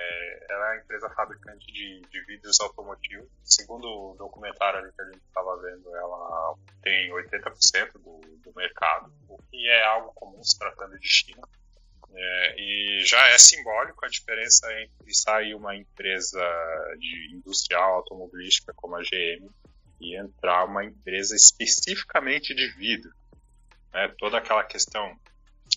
é a empresa fabricante de, de vidros automotivos. Segundo o documentário que a gente estava vendo, ela tem 80% do, do mercado, o que é algo comum se tratando de China. É, e já é simbólico a diferença entre sair uma empresa de industrial automobilística como a GM e entrar uma empresa especificamente de vidro. Né? Toda aquela questão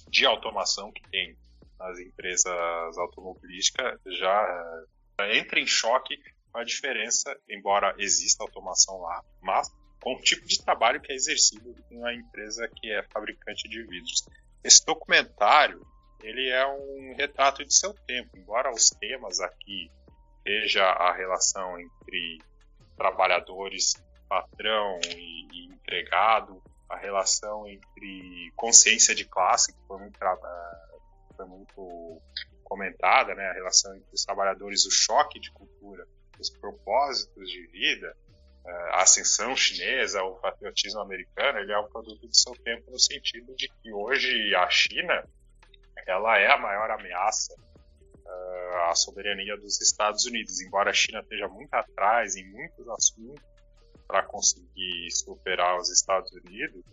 de automação que tem as empresas automobilísticas já entra em choque com a diferença, embora exista automação lá, mas com o tipo de trabalho que é exercido em uma empresa que é fabricante de vidros. Esse documentário ele é um retrato de seu tempo, embora os temas aqui seja a relação entre trabalhadores, patrão e, e empregado, a relação entre consciência de classe, que foi muito, foi muito comentada, né, a relação entre os trabalhadores, o choque de cultura, os propósitos de vida, eh, a ascensão chinesa, o patriotismo americano, ele é um produto do seu tempo no sentido de que hoje a China ela é a maior ameaça uh, à soberania dos Estados Unidos, embora a China esteja muito atrás em muitos assuntos para conseguir superar os Estados Unidos,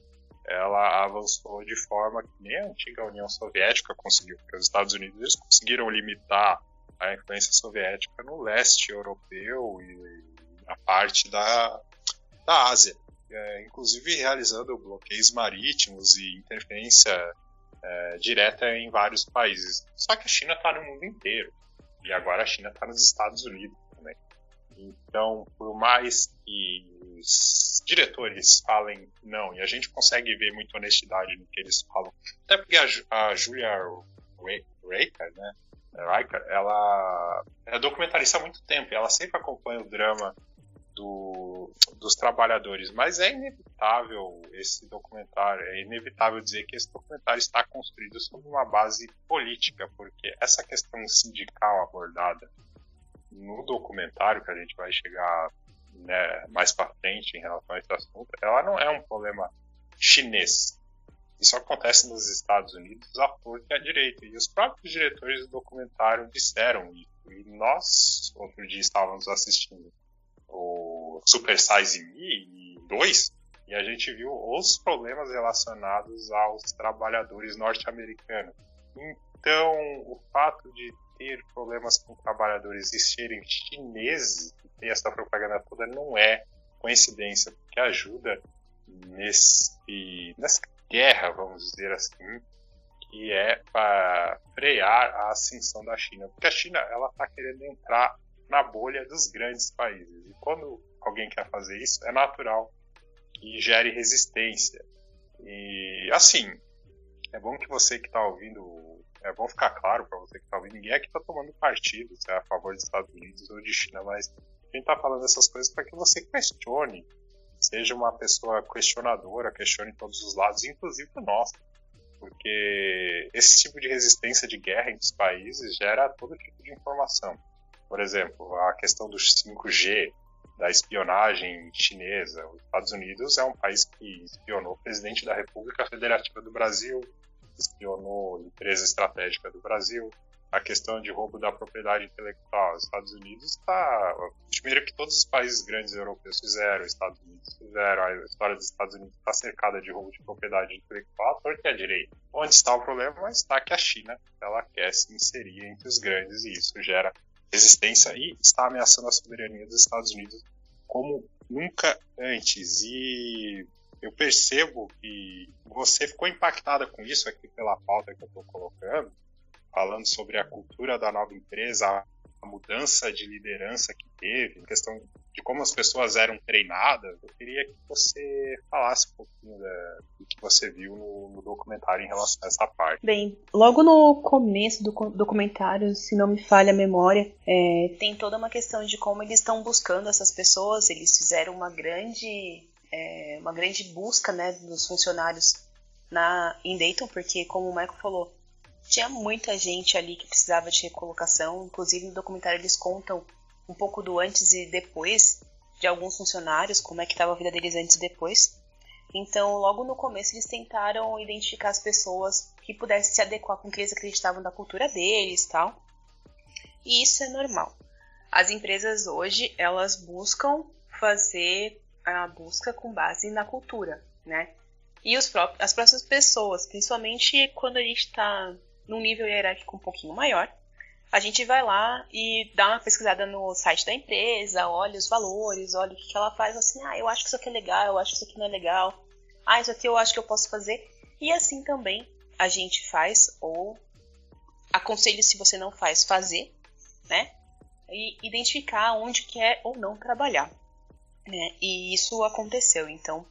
ela avançou de forma que nem a antiga União Soviética conseguiu, porque os Estados Unidos conseguiram limitar a influência soviética no leste europeu e na parte da, da Ásia, é, inclusive realizando bloqueios marítimos e interferência é, direta em vários países. Só que a China está no mundo inteiro e agora a China está nos Estados Unidos também. Então, por mais que os diretores falem não, e a gente consegue ver muita honestidade no que eles falam, até porque a, a Julia Reiker, né, Riker, ela é documentarista há muito tempo, ela sempre acompanha o drama do, dos trabalhadores, mas é inevitável esse documentário, é inevitável dizer que esse documentário está construído sobre uma base política, porque essa questão sindical abordada no documentário, que a gente vai chegar né, mais para frente em relação a esse assunto, ela não é um problema chinês. Isso acontece nos Estados Unidos à força à direita. E os próprios diretores do documentário disseram isso. E nós, outro dia, estávamos assistindo o Super Size Me 2 e a gente viu os problemas relacionados aos trabalhadores norte-americanos. Então, o fato de ter problemas com trabalhadores e serem chineses e ter essa propaganda toda não é coincidência, porque ajuda nesse, nessa guerra, vamos dizer assim, que é para frear a ascensão da China. Porque a China ela está querendo entrar na bolha dos grandes países. E quando alguém quer fazer isso, é natural que gere resistência. E assim, é bom que você que está ouvindo, é bom ficar claro para você que está ouvindo, ninguém aqui está tomando partido, se é a favor dos Estados Unidos ou de China, mas a gente está falando essas coisas para que você questione, seja uma pessoa questionadora, questione todos os lados, inclusive o nosso. Porque esse tipo de resistência de guerra entre os países gera todo tipo de informação. Por exemplo, a questão dos 5G, da espionagem chinesa. Os Estados Unidos é um país que espionou o presidente da República Federativa do Brasil, espionou empresa estratégica do Brasil. A questão de roubo da propriedade intelectual. Os Estados Unidos está. Primeiro que todos os países grandes europeus fizeram, os Estados Unidos fizeram. A história dos Estados Unidos está cercada de roubo de propriedade intelectual, porque é direito. Onde está o problema? Está que a China ela quer se inserir entre os grandes e isso gera resistência e está ameaçando a soberania dos Estados Unidos como nunca antes. E eu percebo que você ficou impactada com isso aqui pela pauta que eu estou colocando, falando sobre a cultura da nova empresa, a mudança de liderança que teve, a questão de como as pessoas eram treinadas, eu queria que você falasse um pouquinho da, do que você viu no, no, documentário em relação a essa parte. Bem, logo no começo do documentário, se não me falha a memória, é, tem toda uma questão de como eles estão buscando essas pessoas. Eles fizeram uma grande, é, uma grande busca né, dos funcionários na, em Dayton, porque, como o Michael falou, tinha muita gente ali que precisava de recolocação. Inclusive, no documentário eles contam um pouco do antes e depois de alguns funcionários, como é que estava a vida deles antes e depois. Então, logo no começo, eles tentaram identificar as pessoas que pudessem se adequar com o que eles acreditavam da cultura deles tal. E isso é normal. As empresas hoje, elas buscam fazer a busca com base na cultura, né? E os próprios, as próprias pessoas, principalmente quando a gente está num nível hierárquico um pouquinho maior, a gente vai lá e dá uma pesquisada no site da empresa, olha os valores, olha o que, que ela faz, assim, ah, eu acho que isso aqui é legal, eu acho que isso aqui não é legal, ah, isso aqui eu acho que eu posso fazer. E assim também a gente faz, ou aconselho se você não faz, fazer, né? E identificar onde quer ou não trabalhar. Né? E isso aconteceu. Então,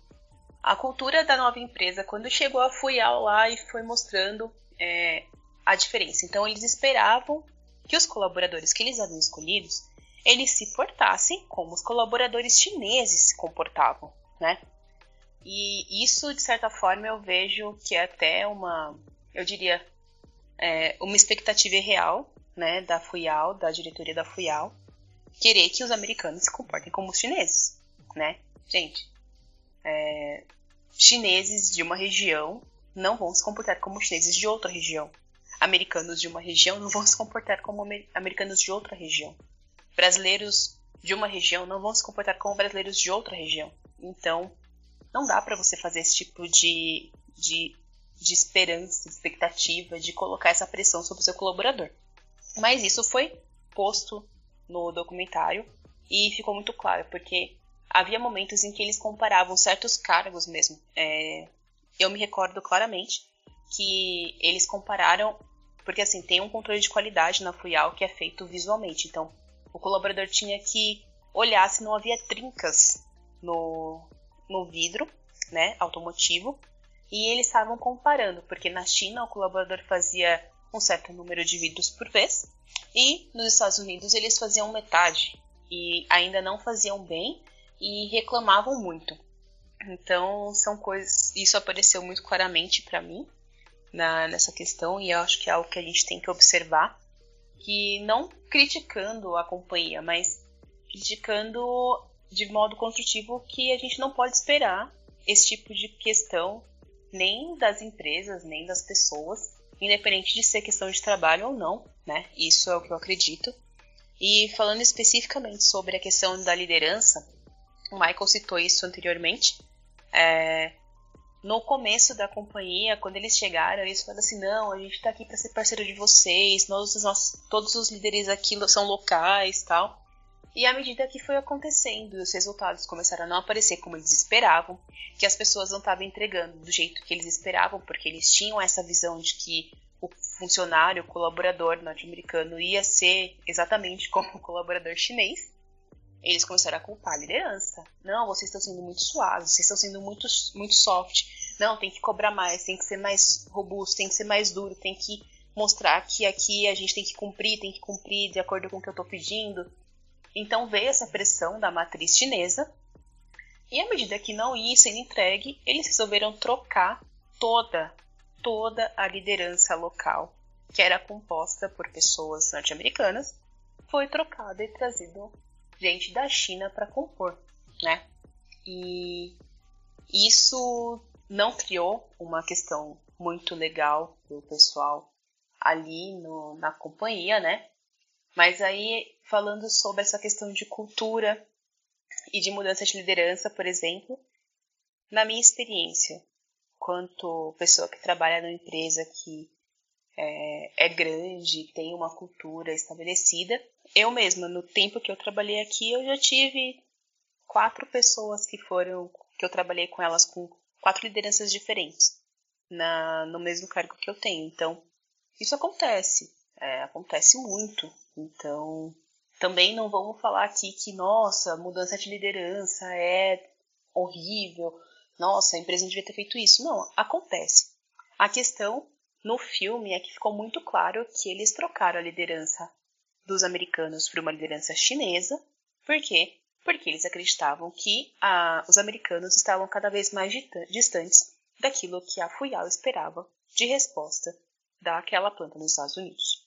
a cultura da nova empresa, quando chegou a Fuyal lá e foi mostrando é, a diferença. Então, eles esperavam que os colaboradores que eles haviam escolhidos, eles se portassem como os colaboradores chineses se comportavam, né? E isso, de certa forma, eu vejo que é até uma, eu diria, é, uma expectativa real, né, da FUIAL, da diretoria da FUIAL, querer que os americanos se comportem como os chineses, né? Gente, é, chineses de uma região não vão se comportar como chineses de outra região. Americanos de uma região não vão se comportar como americanos de outra região. Brasileiros de uma região não vão se comportar como brasileiros de outra região. Então, não dá para você fazer esse tipo de, de, de esperança, expectativa, de colocar essa pressão sobre o seu colaborador. Mas isso foi posto no documentário e ficou muito claro, porque havia momentos em que eles comparavam certos cargos mesmo. É, eu me recordo claramente que eles compararam, porque assim, tem um controle de qualidade na Fuyal que é feito visualmente. Então, o colaborador tinha que olhar se não havia trincas no, no vidro, né, automotivo, e eles estavam comparando, porque na China o colaborador fazia um certo número de vidros por vez, e nos Estados Unidos eles faziam metade, e ainda não faziam bem e reclamavam muito. Então são coisas, isso apareceu muito claramente para mim na, nessa questão e eu acho que é algo que a gente tem que observar, que não criticando a companhia, mas criticando de modo construtivo que a gente não pode esperar esse tipo de questão nem das empresas, nem das pessoas, independente de ser questão de trabalho ou não, né? Isso é o que eu acredito. E falando especificamente sobre a questão da liderança, o Michael citou isso anteriormente. É, no começo da companhia, quando eles chegaram, eles falaram assim: não, a gente está aqui para ser parceiro de vocês, nós, nós, todos os líderes aqui são locais tal. E à medida que foi acontecendo, os resultados começaram a não aparecer como eles esperavam, que as pessoas não estavam entregando do jeito que eles esperavam, porque eles tinham essa visão de que o funcionário, o colaborador norte-americano ia ser exatamente como o colaborador chinês. Eles começaram a culpar a liderança. Não, vocês estão sendo muito suaves, vocês estão sendo muito, muito soft. Não, tem que cobrar mais, tem que ser mais robusto, tem que ser mais duro, tem que mostrar que aqui a gente tem que cumprir, tem que cumprir de acordo com o que eu estou pedindo. Então veio essa pressão da matriz chinesa, e à medida que não ia sendo entregue, eles resolveram trocar toda, toda a liderança local, que era composta por pessoas norte-americanas, foi trocada e trazido gente da China para compor, né? E isso não criou uma questão muito legal do pessoal ali no, na companhia, né? Mas aí, falando sobre essa questão de cultura e de mudança de liderança, por exemplo, na minha experiência, quanto pessoa que trabalha numa empresa que é, é grande, tem uma cultura estabelecida, eu mesma, no tempo que eu trabalhei aqui, eu já tive quatro pessoas que foram, que eu trabalhei com elas com quatro lideranças diferentes na, no mesmo cargo que eu tenho. Então, isso acontece, é, acontece muito. Então, também não vamos falar aqui que, nossa, mudança de liderança é horrível, nossa, a empresa não devia ter feito isso. Não, acontece. A questão no filme é que ficou muito claro que eles trocaram a liderança dos americanos por uma liderança chinesa. Por quê? Porque eles acreditavam que ah, os americanos estavam cada vez mais distantes daquilo que a Fuyao esperava de resposta daquela planta nos Estados Unidos.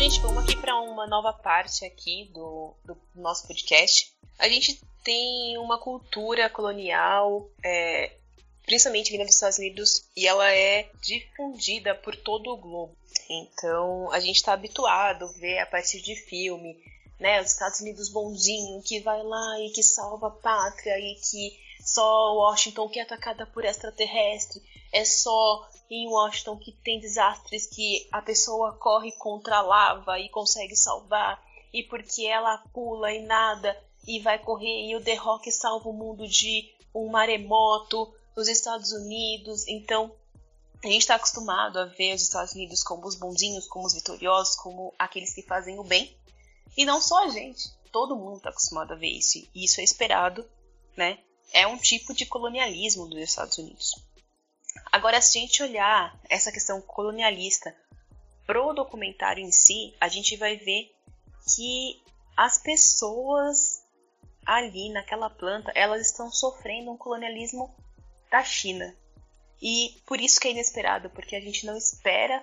Gente, vamos aqui para uma nova parte aqui do, do, nosso podcast. A gente tem uma cultura colonial, é, principalmente vinda dos Estados Unidos, e ela é difundida por todo o globo. Então, a gente está habituado a ver a partir de filme, né, os Estados Unidos bonzinho, que vai lá e que salva a pátria e que só Washington que é atacada por extraterrestre, é só em Washington que tem desastres que a pessoa corre contra a lava e consegue salvar, e porque ela pula e nada e vai correr e o The Rock salva o mundo de um maremoto nos Estados Unidos. Então, a gente está acostumado a ver os Estados Unidos como os bonzinhos, como os vitoriosos, como aqueles que fazem o bem. E não só a gente, todo mundo está acostumado a ver isso. E isso é esperado, né? É um tipo de colonialismo dos Estados Unidos. Agora, se a gente olhar essa questão colonialista pro documentário em si, a gente vai ver que as pessoas ali naquela planta, elas estão sofrendo um colonialismo da China. E por isso que é inesperado, porque a gente não espera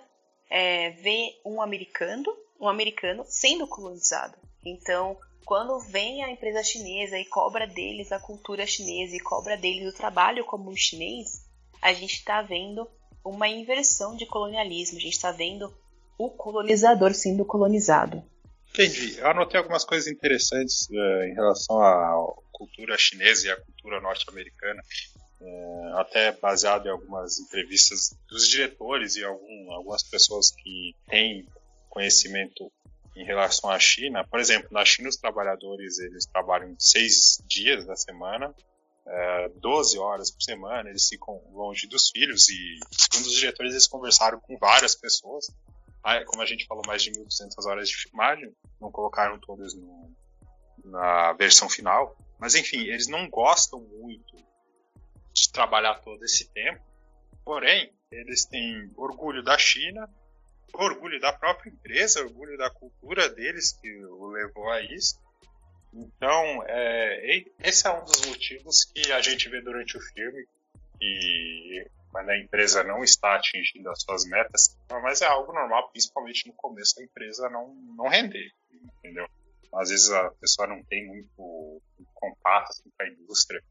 é, ver um americano, um americano sendo colonizado. Então, quando vem a empresa chinesa e cobra deles a cultura chinesa e cobra deles o trabalho como chinês, a gente está vendo uma inversão de colonialismo. A gente está vendo o colonizador sendo colonizado. Entendi. Eu anotei algumas coisas interessantes uh, em relação à cultura chinesa e à cultura norte-americana, uh, até baseado em algumas entrevistas dos diretores e algum, algumas pessoas que têm conhecimento em relação à China. Por exemplo, na China os trabalhadores eles trabalham seis dias da semana, é, 12 horas por semana, eles ficam longe dos filhos e, segundo os diretores, eles conversaram com várias pessoas. Como a gente falou, mais de 1.200 horas de filmagem, não colocaram todas no, na versão final, mas enfim, eles não gostam muito de trabalhar todo esse tempo, porém, eles têm orgulho da China, orgulho da própria empresa, orgulho da cultura deles que o levou a isso. Então, é, esse é um dos motivos que a gente vê durante o filme, e quando a empresa não está atingindo as suas metas, mas é algo normal, principalmente no começo da empresa não, não render, entendeu? Às vezes a pessoa não tem muito contato assim, com a indústria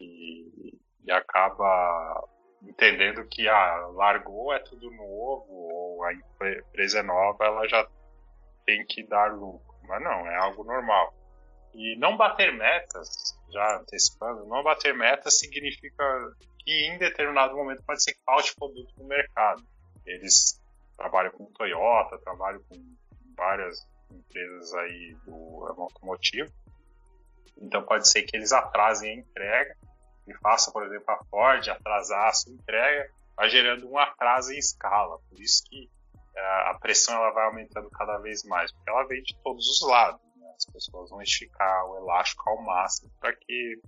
e, e acaba entendendo que ah, largou é tudo novo ou a empresa é nova, ela já tem que dar lucro. Mas não, é algo normal. E não bater metas, já antecipando, não bater metas significa que em determinado momento pode ser que falte produto no mercado. Eles trabalham com Toyota, trabalham com várias empresas aí do automotivo. Então pode ser que eles atrasem a entrega e façam, por exemplo, a Ford atrasar a sua entrega, vai gerando um atraso em escala. Por isso que é, a pressão ela vai aumentando cada vez mais, porque ela vem de todos os lados. Né? As pessoas vão esticar o elástico ao máximo para que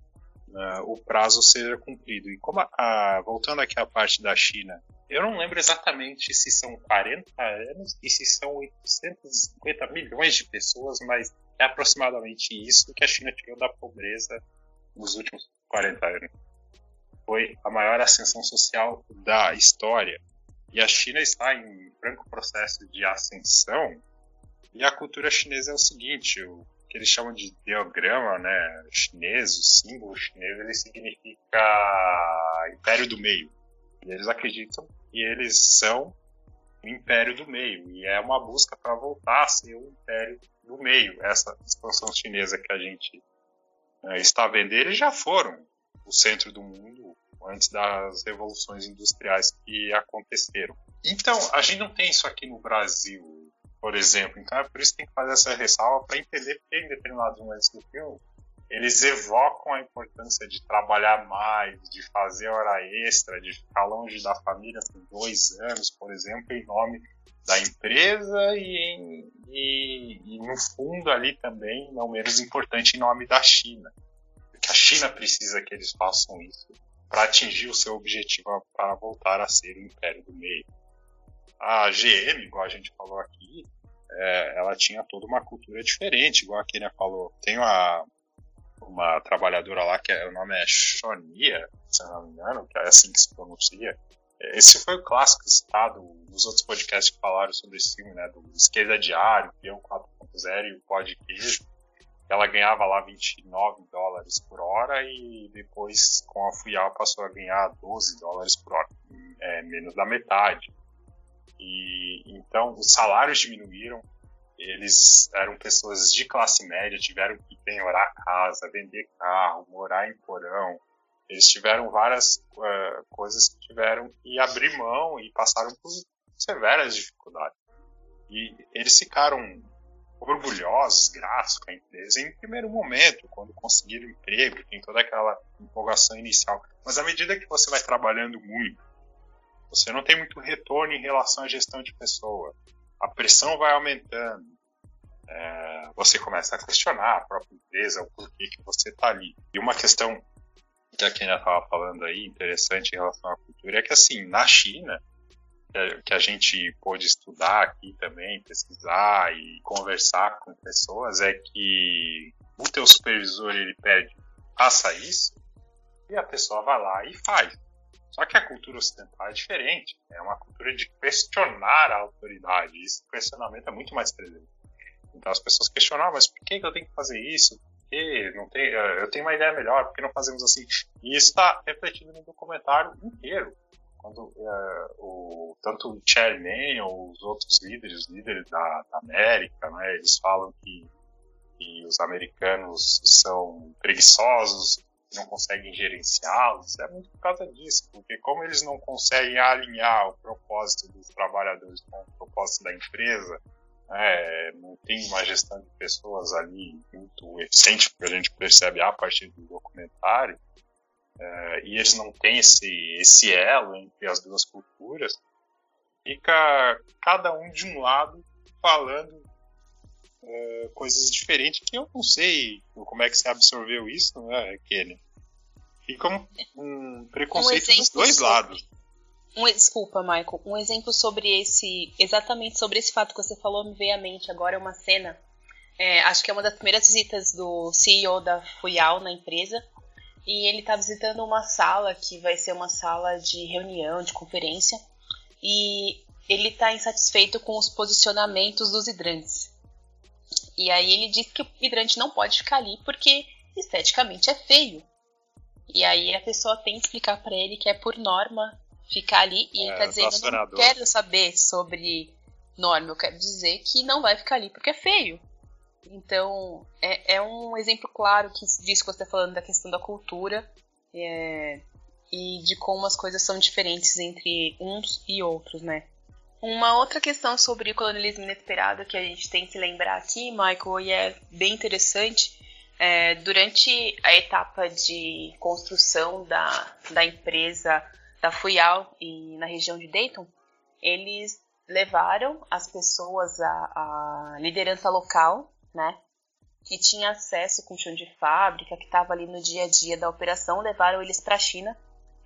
uh, o prazo seja cumprido. E como a, a, voltando aqui à parte da China, eu não lembro exatamente se são 40 anos e se são 850 milhões de pessoas, mas é aproximadamente isso que a China tirou da pobreza nos últimos 40 anos. Foi a maior ascensão social da história. E a China está em franco processo de ascensão. E a cultura chinesa é o seguinte: o que eles chamam de diagrama né, chinês, o símbolo chinês, ele significa Império do Meio. E eles acreditam que eles são o Império do Meio. E é uma busca para voltar a ser o Império do Meio. Essa expansão chinesa que a gente né, está vendo, eles já foram o centro do mundo antes das revoluções industriais que aconteceram. Então, a gente não tem isso aqui no Brasil por exemplo. Então é por isso que tem que fazer essa ressalva para entender porque em determinados momentos do filme eles evocam a importância de trabalhar mais, de fazer hora extra, de ficar longe da família por dois anos, por exemplo, em nome da empresa e, e, e no fundo ali também, não menos importante, em nome da China. Porque a China precisa que eles façam isso para atingir o seu objetivo para voltar a ser o império do meio. A GM, igual a gente falou aqui, é, ela tinha toda uma cultura diferente, igual a Kenia falou. Tem uma, uma trabalhadora lá que é, o nome é Shonia, se não me engano, que é assim que se pronuncia. Esse foi o clássico citado nos outros podcasts que falaram sobre esse filme, né? Do Esquerda Diário, Peão 4.0 e o Pó de Queijo. Ela ganhava lá 29 dólares por hora e depois, com a Fuyal, passou a ganhar 12 dólares por hora, é, menos da metade. E então os salários diminuíram. Eles eram pessoas de classe média, tiveram que penhorar casa, vender carro, morar em porão. Eles tiveram várias uh, coisas que tiveram que abrir mão e passaram por severas dificuldades. E eles ficaram orgulhosos, gratos com a empresa em primeiro momento, quando conseguiram emprego, tem toda aquela empolgação inicial. Mas à medida que você vai trabalhando muito, você não tem muito retorno em relação à gestão de pessoa. A pressão vai aumentando. É, você começa a questionar a própria empresa, o porquê que você está ali. E uma questão que a Kenia estava falando aí, interessante em relação à cultura, é que assim, na China, que a gente pôde estudar aqui também, pesquisar e conversar com pessoas, é que o teu supervisor ele pede, faça isso, e a pessoa vai lá e faz. Só que a cultura ocidental é diferente, é uma cultura de questionar a autoridade, e esse questionamento é muito mais presente. Então as pessoas questionam, ah, mas por que eu tenho que fazer isso? que não tem, eh, eu tenho uma ideia melhor, por que não fazemos assim? E isso está refletido no documentário inteiro. Quando é, o, tanto o chairman ou os outros líderes, os líderes da, da América, né, eles falam que, que os americanos são preguiçosos, não conseguem gerenciá-los, é muito por causa disso, porque como eles não conseguem alinhar o propósito dos trabalhadores com o propósito da empresa, é, não tem uma gestão de pessoas ali muito eficiente, porque a gente percebe a partir do documentário, é, e eles não têm esse, esse elo entre as duas culturas, fica cada um de um lado falando é, coisas diferentes que eu não sei como é que você absorveu isso, né, Kenny? Fica um, um preconceito um dos dois lados. Um, desculpa, Michael. Um exemplo sobre esse. Exatamente sobre esse fato que você falou me veio à mente agora. É uma cena. É, acho que é uma das primeiras visitas do CEO da Fuyal na empresa. E ele está visitando uma sala que vai ser uma sala de reunião, de conferência. E ele está insatisfeito com os posicionamentos dos hidrantes. E aí ele diz que o hidrante não pode ficar ali porque esteticamente é feio. E aí a pessoa tem que explicar para ele que é por norma ficar ali e ele é, tá dizendo, eu não quero saber sobre norma, eu quero dizer que não vai ficar ali porque é feio. Então, é, é um exemplo claro que disso que você está falando da questão da cultura é, e de como as coisas são diferentes entre uns e outros, né? Uma outra questão sobre o colonialismo inesperado que a gente tem que lembrar aqui, Michael, e é bem interessante, é, durante a etapa de construção da, da empresa da Fuyal e na região de Dayton, eles levaram as pessoas à, à liderança local, né, que tinha acesso com chão de fábrica, que estava ali no dia a dia da operação, levaram eles para a China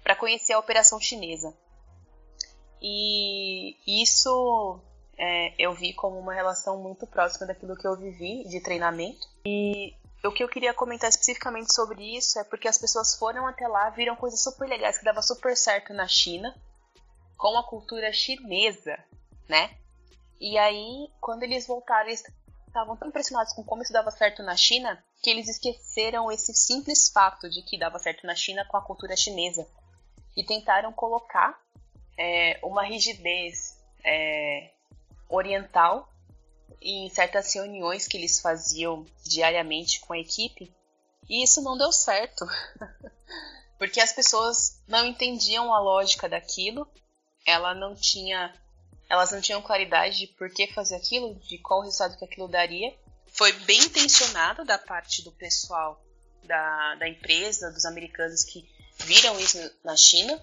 para conhecer a operação chinesa. E isso é, eu vi como uma relação muito próxima daquilo que eu vivi de treinamento. E o que eu queria comentar especificamente sobre isso é porque as pessoas foram até lá, viram coisas super legais que dava super certo na China, com a cultura chinesa, né? E aí, quando eles voltaram, eles estavam tão impressionados com como isso dava certo na China, que eles esqueceram esse simples fato de que dava certo na China com a cultura chinesa. E tentaram colocar é, uma rigidez é, oriental em certas reuniões que eles faziam diariamente com a equipe, e isso não deu certo. (laughs) Porque as pessoas não entendiam a lógica daquilo, ela não tinha, elas não tinham claridade de por que fazer aquilo, de qual resultado que aquilo daria. Foi bem intencionado da parte do pessoal da, da empresa, dos americanos que viram isso na China,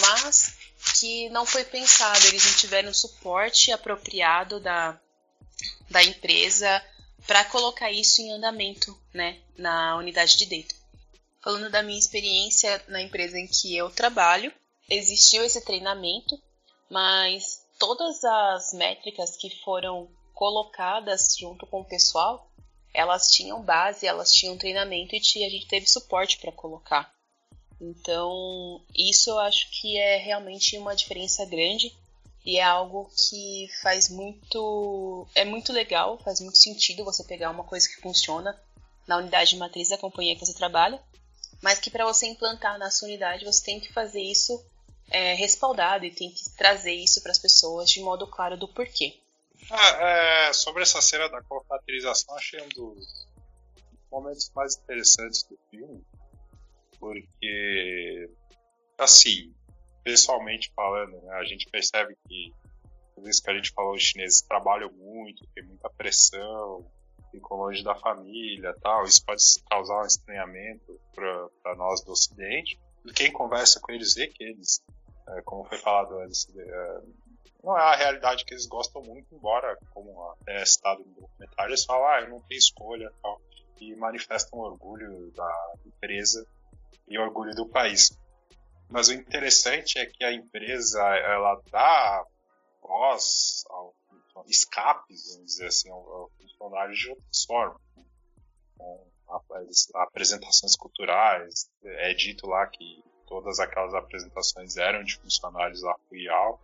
mas que não foi pensado, eles não tiveram suporte apropriado da, da empresa para colocar isso em andamento, né, na unidade de data. Falando da minha experiência na empresa em que eu trabalho, existiu esse treinamento, mas todas as métricas que foram colocadas junto com o pessoal, elas tinham base, elas tinham treinamento e a gente teve suporte para colocar. Então, isso eu acho que é realmente uma diferença grande e é algo que faz muito. É muito legal, faz muito sentido você pegar uma coisa que funciona na unidade matriz da companhia que você trabalha, mas que para você implantar na sua unidade você tem que fazer isso é, respaldado e tem que trazer isso para as pessoas de modo claro do porquê. Ah, é, sobre essa cena da confraternização, achei um dos momentos mais interessantes do filme, porque, assim, pessoalmente falando, né, a gente percebe que tudo isso que a gente falou, os chineses trabalham muito, tem muita pressão, ficam longe da família tal. Isso pode causar um estranhamento para nós do Ocidente. E quem conversa com eles vê que eles, é, como foi falado antes, é, não é a realidade que eles gostam muito, embora, como é citado no documentário, eles falam, ah, eu não tenho escolha tal. E manifestam orgulho da empresa e orgulho do país. Mas o interessante é que a empresa ela dá voz ao escapes, vamos dizer assim, ao, funcionário de outras formas. Com apresentações culturais, é dito lá que todas aquelas apresentações eram de funcionários da FUIAL.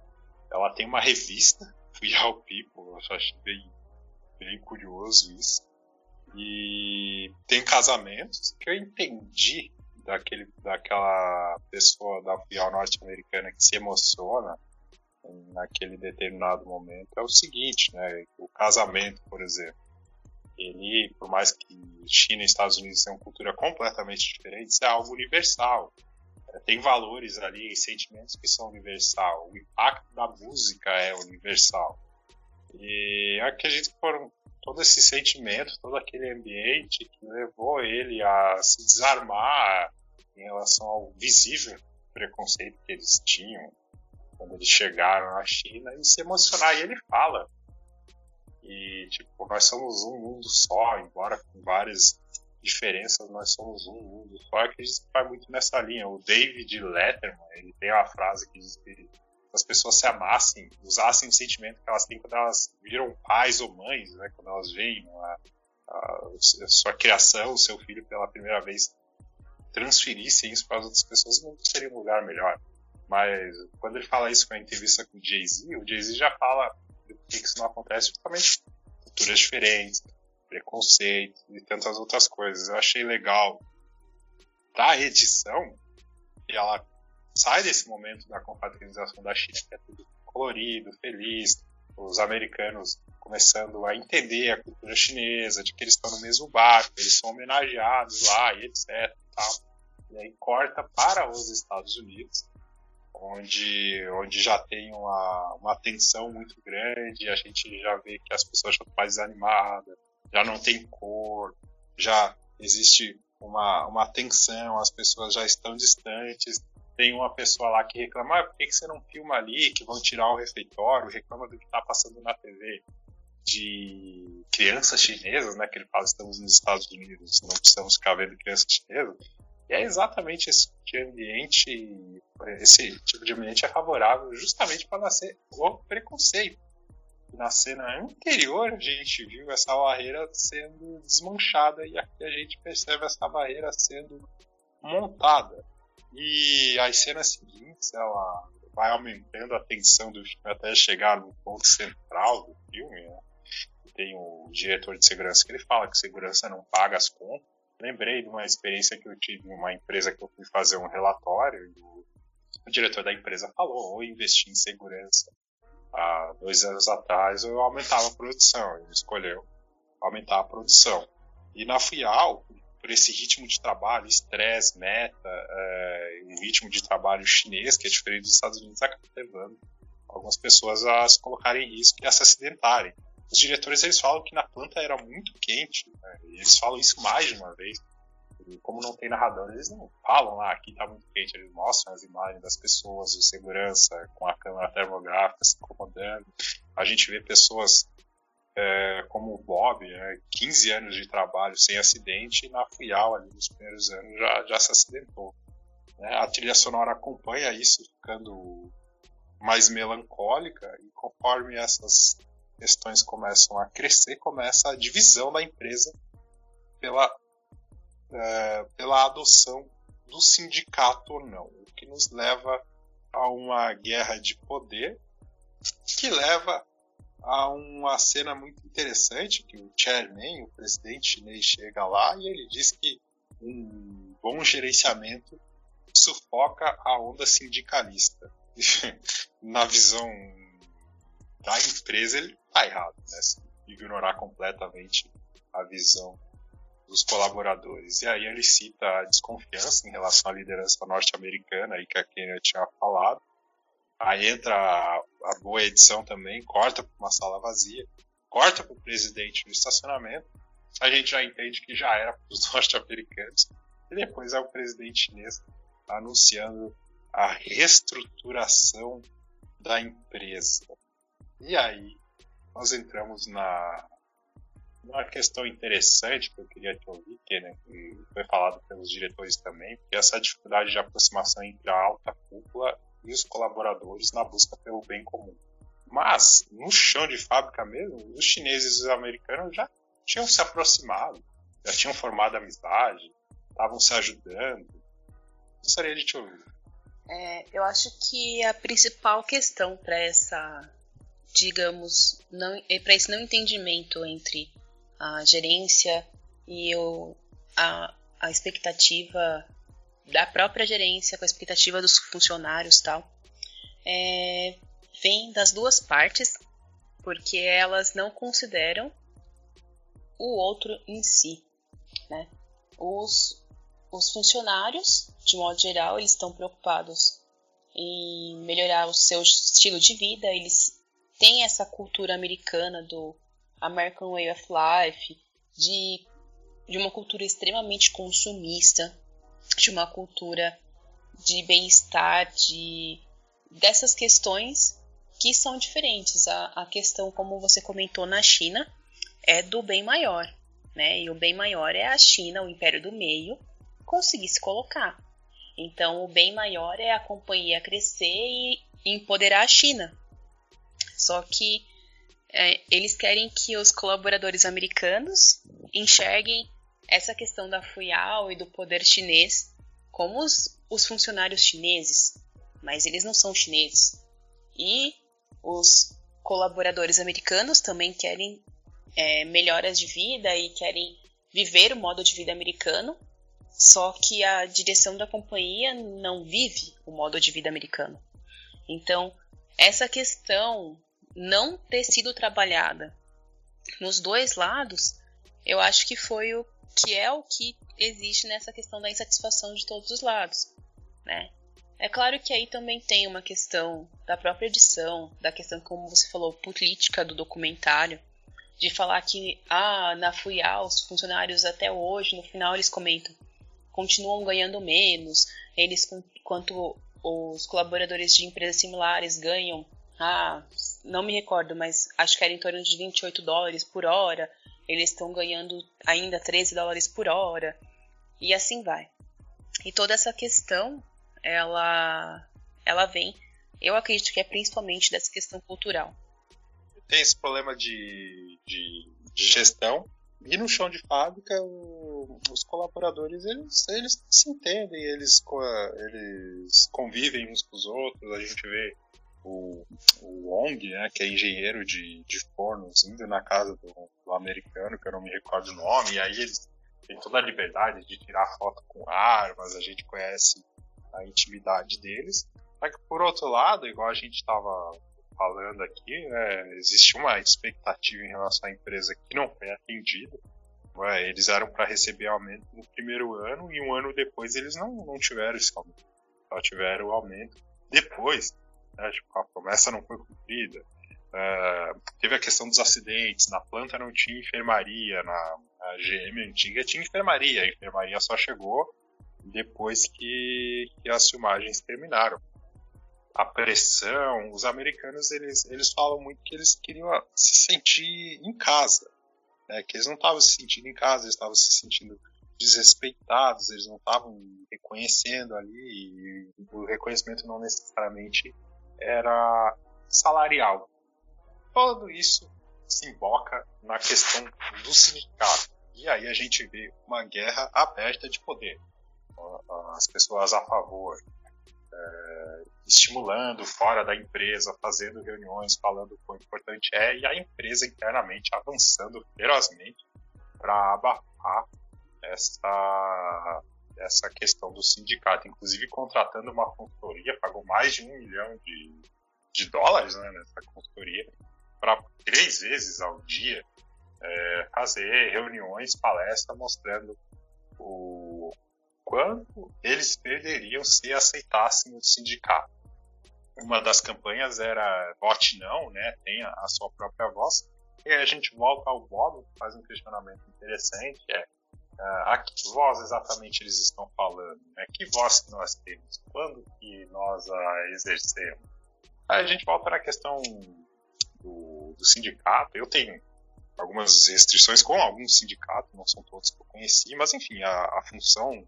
Ela tem uma revista, (laughs) FUIAL People, eu achei bem, bem curioso isso. E tem casamentos que eu entendi daquele, daquela pessoa da FUIAL norte-americana que se emociona naquele determinado momento é o seguinte, né? O casamento, por exemplo, ele, por mais que China e Estados Unidos tenham cultura completamente diferentes, é algo universal. É, tem valores ali sentimentos que são universal. O impacto da música é universal. E acredito que foram todo esse sentimento, todo aquele ambiente que levou ele a se desarmar em relação ao visível preconceito que eles tinham quando eles chegaram na China e se emocionar. E ele fala. E, tipo, nós somos um mundo só, embora com várias diferenças, nós somos um mundo só. Eu acredito que vai muito nessa linha. O David Letterman, ele tem uma frase que diz que as pessoas se amassem, usassem o sentimento que elas têm quando elas viram pais ou mães, né? Quando elas veem a, a, a sua criação, o seu filho pela primeira vez, transferissem isso para as outras pessoas, não seria um lugar melhor. Mas quando ele fala isso na entrevista com o Jay-Z, o Jay-Z já fala por que isso não acontece justamente culturas diferentes, preconceito e tantas outras coisas. Eu achei legal da edição ela sai desse momento da confraternização da China, que é tudo colorido, feliz, os americanos começando a entender a cultura chinesa, de que eles estão no mesmo barco, eles são homenageados lá e etc. Tal. e aí corta para os Estados Unidos, onde, onde já tem uma, uma tensão muito grande, a gente já vê que as pessoas estão mais desanimadas, já não tem cor, já existe uma, uma tensão, as pessoas já estão distantes. Tem uma pessoa lá que reclama, ah, por que, você não filma ali, que vão tirar o refeitório, reclama do que está passando na TV de crianças chinesas, né, que ele fala, estamos nos Estados Unidos, não precisamos ficar vendo crianças chinesas. E é exatamente esse tipo de ambiente, esse tipo de ambiente é favorável justamente para nascer o preconceito. Na cena anterior a gente viu essa barreira sendo desmanchada e aqui a gente percebe essa barreira sendo montada. E as cenas seguintes, ela vai aumentando a tensão do filme até chegar no ponto central do filme. Né? Tem o diretor de segurança que ele fala que segurança não paga as contas lembrei de uma experiência que eu tive em uma empresa que eu fui fazer um relatório e o, o diretor da empresa falou, ou investir em segurança há dois anos atrás, eu aumentava a produção. Ele escolheu aumentar a produção. E na FIAL, por esse ritmo de trabalho, estresse, meta, é, um ritmo de trabalho chinês, que é diferente dos Estados Unidos, acaba levando algumas pessoas a se colocarem em risco e a se acidentarem os diretores eles falam que na planta era muito quente, né? eles falam isso mais de uma vez. E como não tem narrador, eles não falam lá, ah, aqui tá muito quente, eles mostram as imagens das pessoas, o segurança com a câmera termográfica se incomodando. A gente vê pessoas é, como o Bob, né, 15 anos de trabalho sem acidente, e na FUIAL ali nos primeiros anos já, já se acidentou. Né? A trilha sonora acompanha isso, ficando mais melancólica, e conforme essas questões começam a crescer, começa a divisão da empresa pela, é, pela adoção do sindicato ou não, o que nos leva a uma guerra de poder que leva a uma cena muito interessante que o chairman, o presidente chinês, chega lá e ele diz que um bom gerenciamento sufoca a onda sindicalista. (laughs) Na visão da empresa, ele tá errado, né? Se ignorar completamente a visão dos colaboradores. E aí ele cita a desconfiança em relação à liderança norte-americana, aí que a Kenya tinha falado. Aí entra a, boa edição também, corta para uma sala vazia, corta para o presidente no estacionamento. A gente já entende que já era para os (laughs) norte-americanos. E depois é o presidente chinês anunciando a reestruturação da empresa. E aí nós entramos na, uma questão interessante que eu queria te ouvir, que, né, que foi falado pelos diretores também, que é essa dificuldade de aproximação entre a alta cúpula e os colaboradores na busca pelo bem comum. Mas, no chão de fábrica mesmo, os chineses e os americanos já tinham se aproximado, já tinham formado amizade, estavam se ajudando. Gostaria de te ouvir. É, eu acho que a principal questão para essa, digamos, não, para esse não entendimento entre a gerência e o, a, a expectativa da própria gerência com a expectativa dos funcionários tal, é, vem das duas partes, porque elas não consideram o outro em si, né? Os, os funcionários, de modo geral, eles estão preocupados em melhorar o seu estilo de vida, eles têm essa cultura americana do American Way of Life, de, de uma cultura extremamente consumista, de uma cultura de bem-estar, de dessas questões que são diferentes. A, a questão, como você comentou na China, é do bem maior, né? E o bem maior é a China, o império do meio, conseguir se colocar. Então, o bem maior é a companhia crescer e empoderar a China. Só que é, eles querem que os colaboradores americanos enxerguem essa questão da Fuyao e do poder chinês como os, os funcionários chineses, mas eles não são chineses. E os colaboradores americanos também querem é, melhoras de vida e querem viver o modo de vida americano, só que a direção da companhia não vive o modo de vida americano. Então, essa questão não ter sido trabalhada nos dois lados, eu acho que foi o que é o que existe nessa questão da insatisfação de todos os lados, né? É claro que aí também tem uma questão da própria edição, da questão, como você falou, política do documentário, de falar que, ah, na FUIA, os funcionários até hoje, no final eles comentam, continuam ganhando menos, eles, quanto os colaboradores de empresas similares ganham, ah, não me recordo, mas acho que era em torno de 28 dólares por hora, eles estão ganhando ainda 13 dólares por hora, e assim vai. E toda essa questão ela, ela vem, eu acredito que é principalmente dessa questão cultural. Tem esse problema de, de, de gestão e no chão de fábrica o, os colaboradores eles, eles se entendem, eles, eles convivem uns com os outros, a gente vê o, o Wong, né, que é engenheiro de, de fornos, indo na casa do, do, americano, que eu não me recordo o nome, e aí eles têm toda a liberdade de tirar foto com armas, a gente conhece a intimidade deles. Só que por outro lado, igual a gente estava falando aqui, né, existe uma expectativa em relação à empresa que não foi atendida. Né, eles eram para receber aumento no primeiro ano e um ano depois eles não, não tiveram esse aumento. Só tiveram o aumento depois. Né, tipo, a promessa não foi cumprida. Uh, teve a questão dos acidentes. Na planta não tinha enfermaria, na, na GM antiga tinha enfermaria. A enfermaria só chegou depois que, que as filmagens terminaram. A pressão, os americanos eles, eles falam muito que eles queriam se sentir em casa, né? que eles não estavam se sentindo em casa, eles estavam se sentindo desrespeitados, eles não estavam reconhecendo ali, e o reconhecimento não necessariamente era salarial. Tudo isso se emboca na questão do sindicato. E aí a gente vê uma guerra aberta de poder as pessoas a favor, é, estimulando fora da empresa, fazendo reuniões, falando o quão importante é, e a empresa internamente avançando ferozmente para abafar essa, essa questão do sindicato, inclusive contratando uma consultoria, pagou mais de um milhão de, de dólares né, nessa consultoria, para três vezes ao dia é, fazer reuniões, palestras mostrando o, quanto eles perderiam se aceitassem o sindicato. Uma das campanhas era vote não, né? Tenha a sua própria voz. E aí a gente volta ao Bob, faz um questionamento interessante, é a que voz exatamente eles estão falando? Né? Que voz que nós temos? Quando que nós a exercemos? Aí a gente volta na questão do, do sindicato. Eu tenho algumas restrições com alguns sindicatos, não são todos que eu conheci, mas enfim, a, a função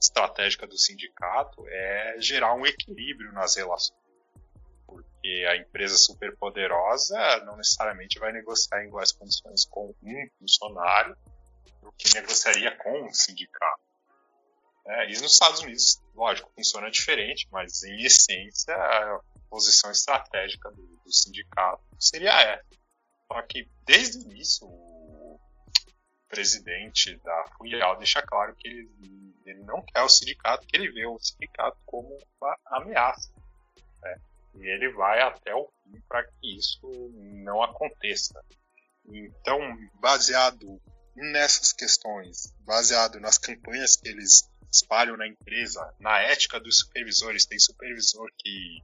estratégica do sindicato é gerar um equilíbrio nas relações. Porque a empresa superpoderosa não necessariamente vai negociar em iguais condições com um funcionário que negociaria com um sindicato. É, e nos Estados Unidos, lógico, funciona diferente, mas em essência a posição estratégica do, do sindicato seria essa. Só que desde o início o presidente da FUIAL deixa claro que ele, ele não quer o sindicato, que ele vê o sindicato como uma ameaça. Né? E ele vai até o fim para que isso não aconteça. Então, baseado nessas questões, baseado nas campanhas que eles espalham na empresa, na ética dos supervisores, tem supervisor que,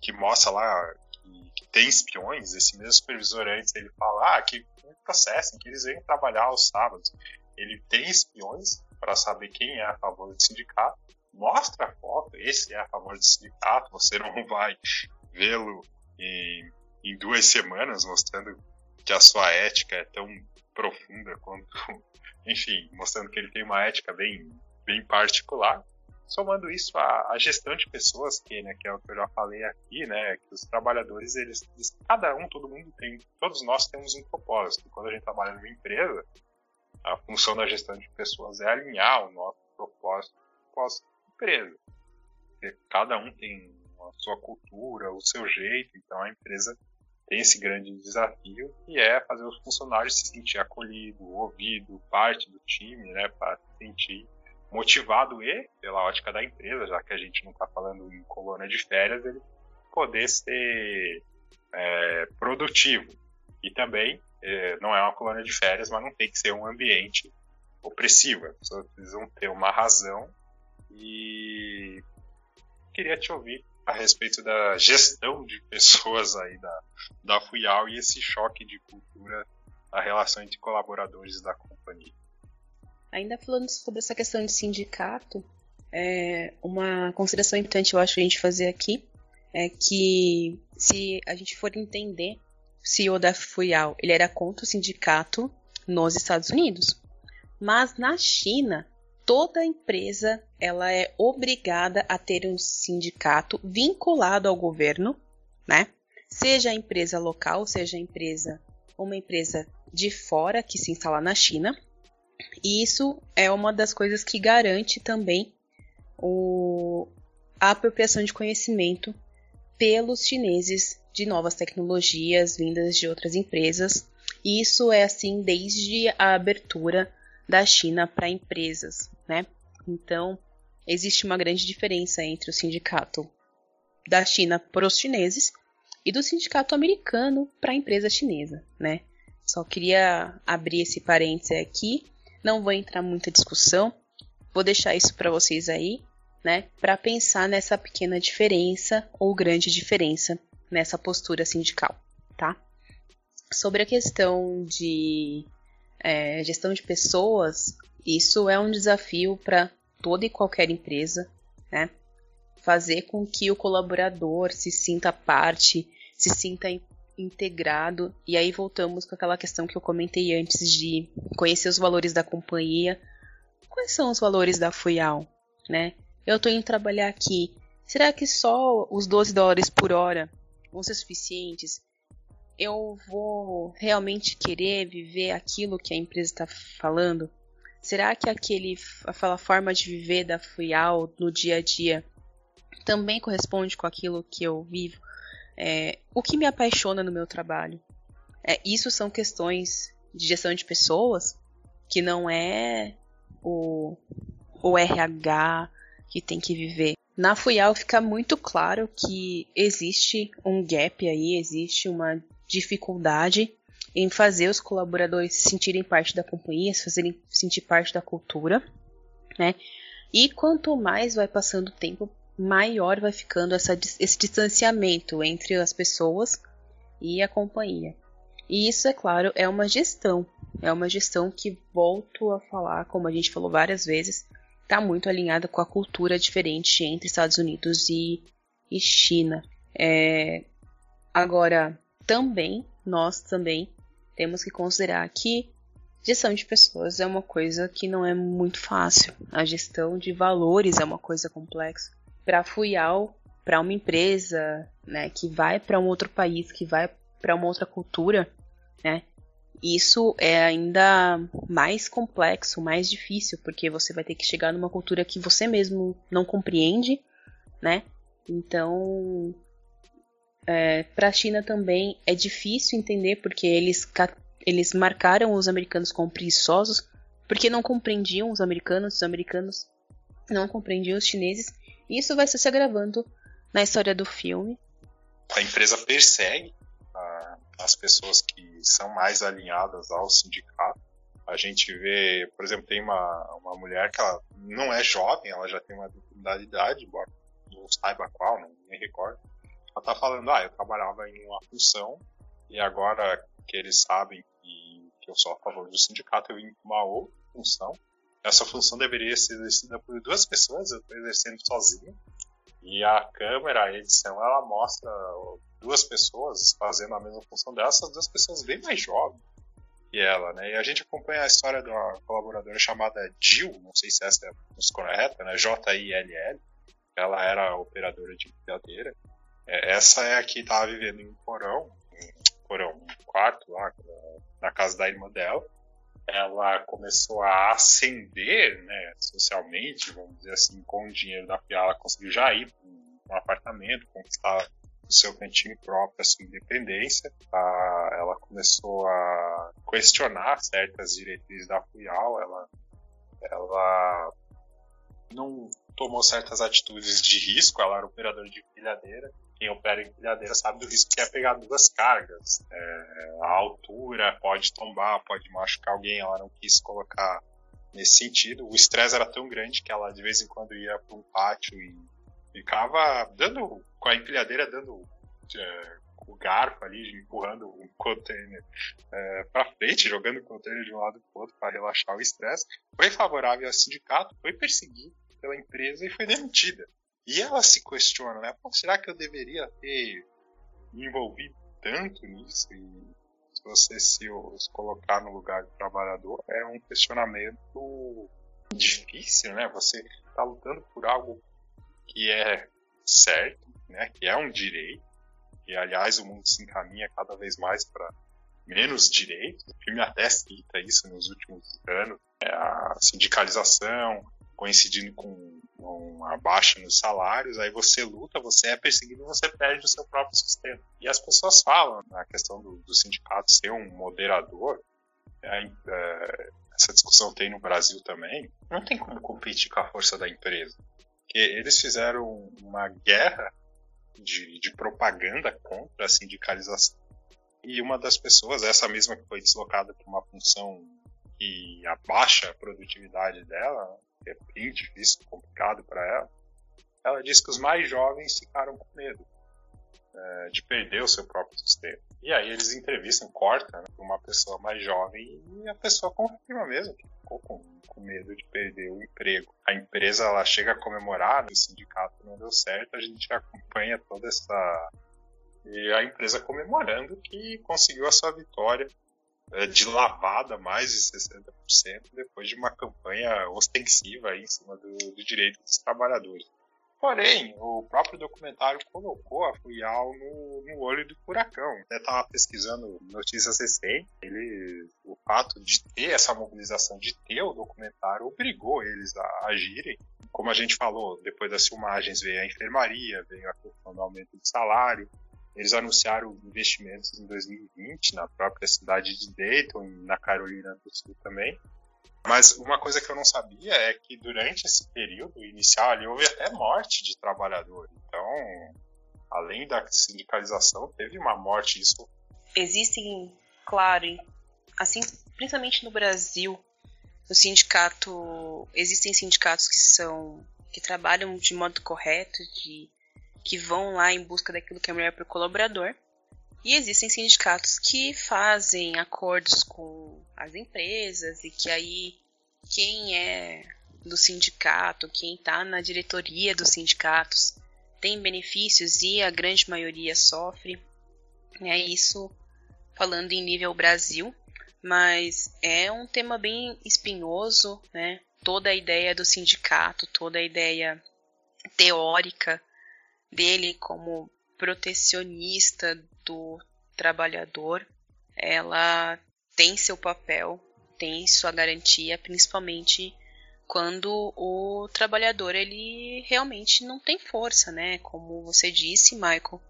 que mostra lá que, que tem espiões, esse mesmo supervisor antes ele fala ah, que processem, que eles venham trabalhar aos sábados. Ele tem espiões para saber quem é a favor do sindicato, mostra a foto, esse é a favor do sindicato, você (laughs) não vai vê-lo em, em duas semanas mostrando que a sua ética é tão profunda quanto, (laughs) enfim, mostrando que ele tem uma ética bem, bem particular. Somando isso à, à gestão de pessoas, que, né, que é o que eu já falei aqui, né, que os trabalhadores, eles, eles, cada um, todo mundo tem, todos nós temos um propósito. Quando a gente trabalha numa empresa, a função da gestão de pessoas é alinhar o nosso propósito com a empresa. Porque cada um tem a sua cultura, o seu jeito, então a empresa tem esse grande desafio que é fazer os funcionários se sentir acolhido, ouvido, parte do time, né, para se sentir motivado e, pela ótica da empresa, já que a gente não está falando em colônia de férias, ele poder ser é, produtivo. E também, é, não é uma colônia de férias, mas não tem que ser um ambiente opressivo. As pessoas precisam ter uma razão e queria te ouvir a respeito da gestão de (laughs) pessoas aí da, da FUIAL e esse choque de cultura a relação entre colaboradores da companhia. Ainda falando sobre essa questão de sindicato, é, uma consideração importante eu acho a gente fazer aqui é que se a gente for entender o CEO da FUIAL, ele era contra o sindicato nos Estados Unidos. Mas na China, toda empresa ela é obrigada a ter um sindicato vinculado ao governo, né? Seja a empresa local, seja a empresa uma empresa de fora que se instala na China. E isso é uma das coisas que garante também o, a apropriação de conhecimento pelos chineses de novas tecnologias vindas de outras empresas. E isso é assim desde a abertura da China para empresas, né? Então, existe uma grande diferença entre o sindicato da China para os chineses e do sindicato americano para a empresa chinesa, né? Só queria abrir esse parêntese aqui, não vou entrar muita discussão, vou deixar isso para vocês aí, né, para pensar nessa pequena diferença ou grande diferença nessa postura sindical, tá? Sobre a questão de é, gestão de pessoas, isso é um desafio para toda e qualquer empresa, né? Fazer com que o colaborador se sinta parte, se sinta integrado. E aí voltamos com aquela questão que eu comentei antes de conhecer os valores da companhia. Quais são os valores da Fuyal, né? Eu estou indo trabalhar aqui. Será que só os 12 dólares por hora vão ser suficientes? Eu vou realmente querer viver aquilo que a empresa está falando? Será que aquele, aquela forma de viver da FUIAL no dia a dia também corresponde com aquilo que eu vivo? É, o que me apaixona no meu trabalho? É, isso são questões de gestão de pessoas que não é o, o RH que tem que viver. Na FUIAL fica muito claro que existe um gap aí, existe uma dificuldade em fazer os colaboradores se sentirem parte da companhia, se fazerem sentir parte da cultura, né? E quanto mais vai passando o tempo, maior vai ficando essa, esse distanciamento entre as pessoas e a companhia. E isso, é claro, é uma gestão. É uma gestão que, volto a falar, como a gente falou várias vezes, está muito alinhada com a cultura diferente entre Estados Unidos e, e China. É, agora, também, nós também, temos que considerar que gestão de pessoas é uma coisa que não é muito fácil. A gestão de valores é uma coisa complexa. Para a Fuyal, para uma empresa, né, que vai para um outro país, que vai para uma outra cultura, né, isso é ainda mais complexo, mais difícil, porque você vai ter que chegar numa cultura que você mesmo não compreende, né? Então, é, para a China também é difícil entender porque eles, eles marcaram os americanos como preguiçosos, porque não compreendiam os americanos, os americanos não compreendiam os chineses. E isso vai se agravando na história do filme. A empresa persegue as pessoas que são mais alinhadas ao sindicato. A gente vê, por exemplo, tem uma, uma mulher que ela não é jovem, ela já tem uma determinada idade, embora não saiba qual, não me recordo. Ela tá falando, ah, eu trabalhava em uma função e agora que eles sabem que, que eu sou a favor do sindicato, eu vim para uma outra função. Essa função deveria ser exercida por duas pessoas, eu estou exercendo sozinho. E a câmera, a edição, ela mostra duas pessoas fazendo a mesma função dessas, duas pessoas bem mais jovens que ela, né? E a gente acompanha a história de uma colaboradora chamada Jill, não sei se essa é a correta, né? J-I-L-L. Ela era operadora de empilhadeira. É, essa é a que estava vivendo em um porão, um porão, um quarto lá, na casa da irmã dela. Ela começou a ascender, né, socialmente, vamos dizer assim, com o dinheiro da Pia, ela conseguiu já ir para um apartamento, conquistar o seu cantinho próprio, a sua independência. A, ela começou a questionar certas diretrizes da FUIAL, ela, ela não tomou certas atitudes de risco, ela era operadora de empilhadeira. Quem opera em empilhadeira sabe do risco que é pegar duas cargas. É, a altura pode tombar, pode machucar alguém, ela não quis colocar nesse sentido. O estresse era tão grande que ela de vez em quando ia para um pátio e ficava dando com a empilhadeira dando é, o garfo ali, empurrando o container é, para frente, jogando o container de um lado para o outro para relaxar o estresse. Foi favorável ao sindicato, foi perseguido pela empresa e foi demitida. E ela se questiona, né? Será que eu deveria ter me envolvido tanto nisso? E se você se, colocar no lugar do trabalhador, é um questionamento difícil, né? Você está lutando por algo que é certo, né, que é um direito, e aliás o mundo se encaminha cada vez mais para menos direitos. O filme até cita isso nos últimos anos, é a sindicalização coincidindo com uma baixa nos salários, aí você luta, você é perseguido e você perde o seu próprio sistema. E as pessoas falam na questão do, do sindicato ser um moderador, é, é, essa discussão tem no Brasil também, não tem como competir com a força da empresa eles fizeram uma guerra de, de propaganda contra a sindicalização. E uma das pessoas, essa mesma que foi deslocada para uma função abaixa a produtividade dela, que é bem difícil, complicado para ela, ela disse que os mais jovens ficaram com medo é, de perder o seu próprio sistema. E aí eles entrevistam, cortam né, uma pessoa mais jovem e a pessoa confirma mesmo que ficou com, com medo de perder o emprego. A empresa ela chega a comemorar, o sindicato não deu certo, a gente acompanha toda essa. E a empresa comemorando que conseguiu a sua vitória de lavada mais de 60% depois de uma campanha ostensiva em cima do, do direito dos trabalhadores. Porém, o próprio documentário colocou a Fuyal no, no olho do furacão. Até estava pesquisando notícias recentes. Ele, o fato de ter essa mobilização, de ter o documentário, obrigou eles a agirem. Como a gente falou, depois das filmagens veio a enfermaria, veio a questão do aumento de salário. Eles anunciaram investimentos em 2020 na própria cidade de Dayton, na Carolina do Sul também. Mas uma coisa que eu não sabia é que durante esse período inicial ali houve até morte de trabalhador. Então, além da sindicalização, teve uma morte. Isso existem, claro, assim, principalmente no Brasil, o sindicato existem sindicatos que são que trabalham de modo correto, de que vão lá em busca daquilo que é melhor para o colaborador. E existem sindicatos que fazem acordos com as empresas e que aí quem é do sindicato, quem está na diretoria dos sindicatos tem benefícios e a grande maioria sofre. É isso falando em nível Brasil, mas é um tema bem espinhoso, né? Toda a ideia do sindicato, toda a ideia teórica dele como protecionista do trabalhador, ela tem seu papel, tem sua garantia, principalmente quando o trabalhador ele realmente não tem força, né? Como você disse, Michael,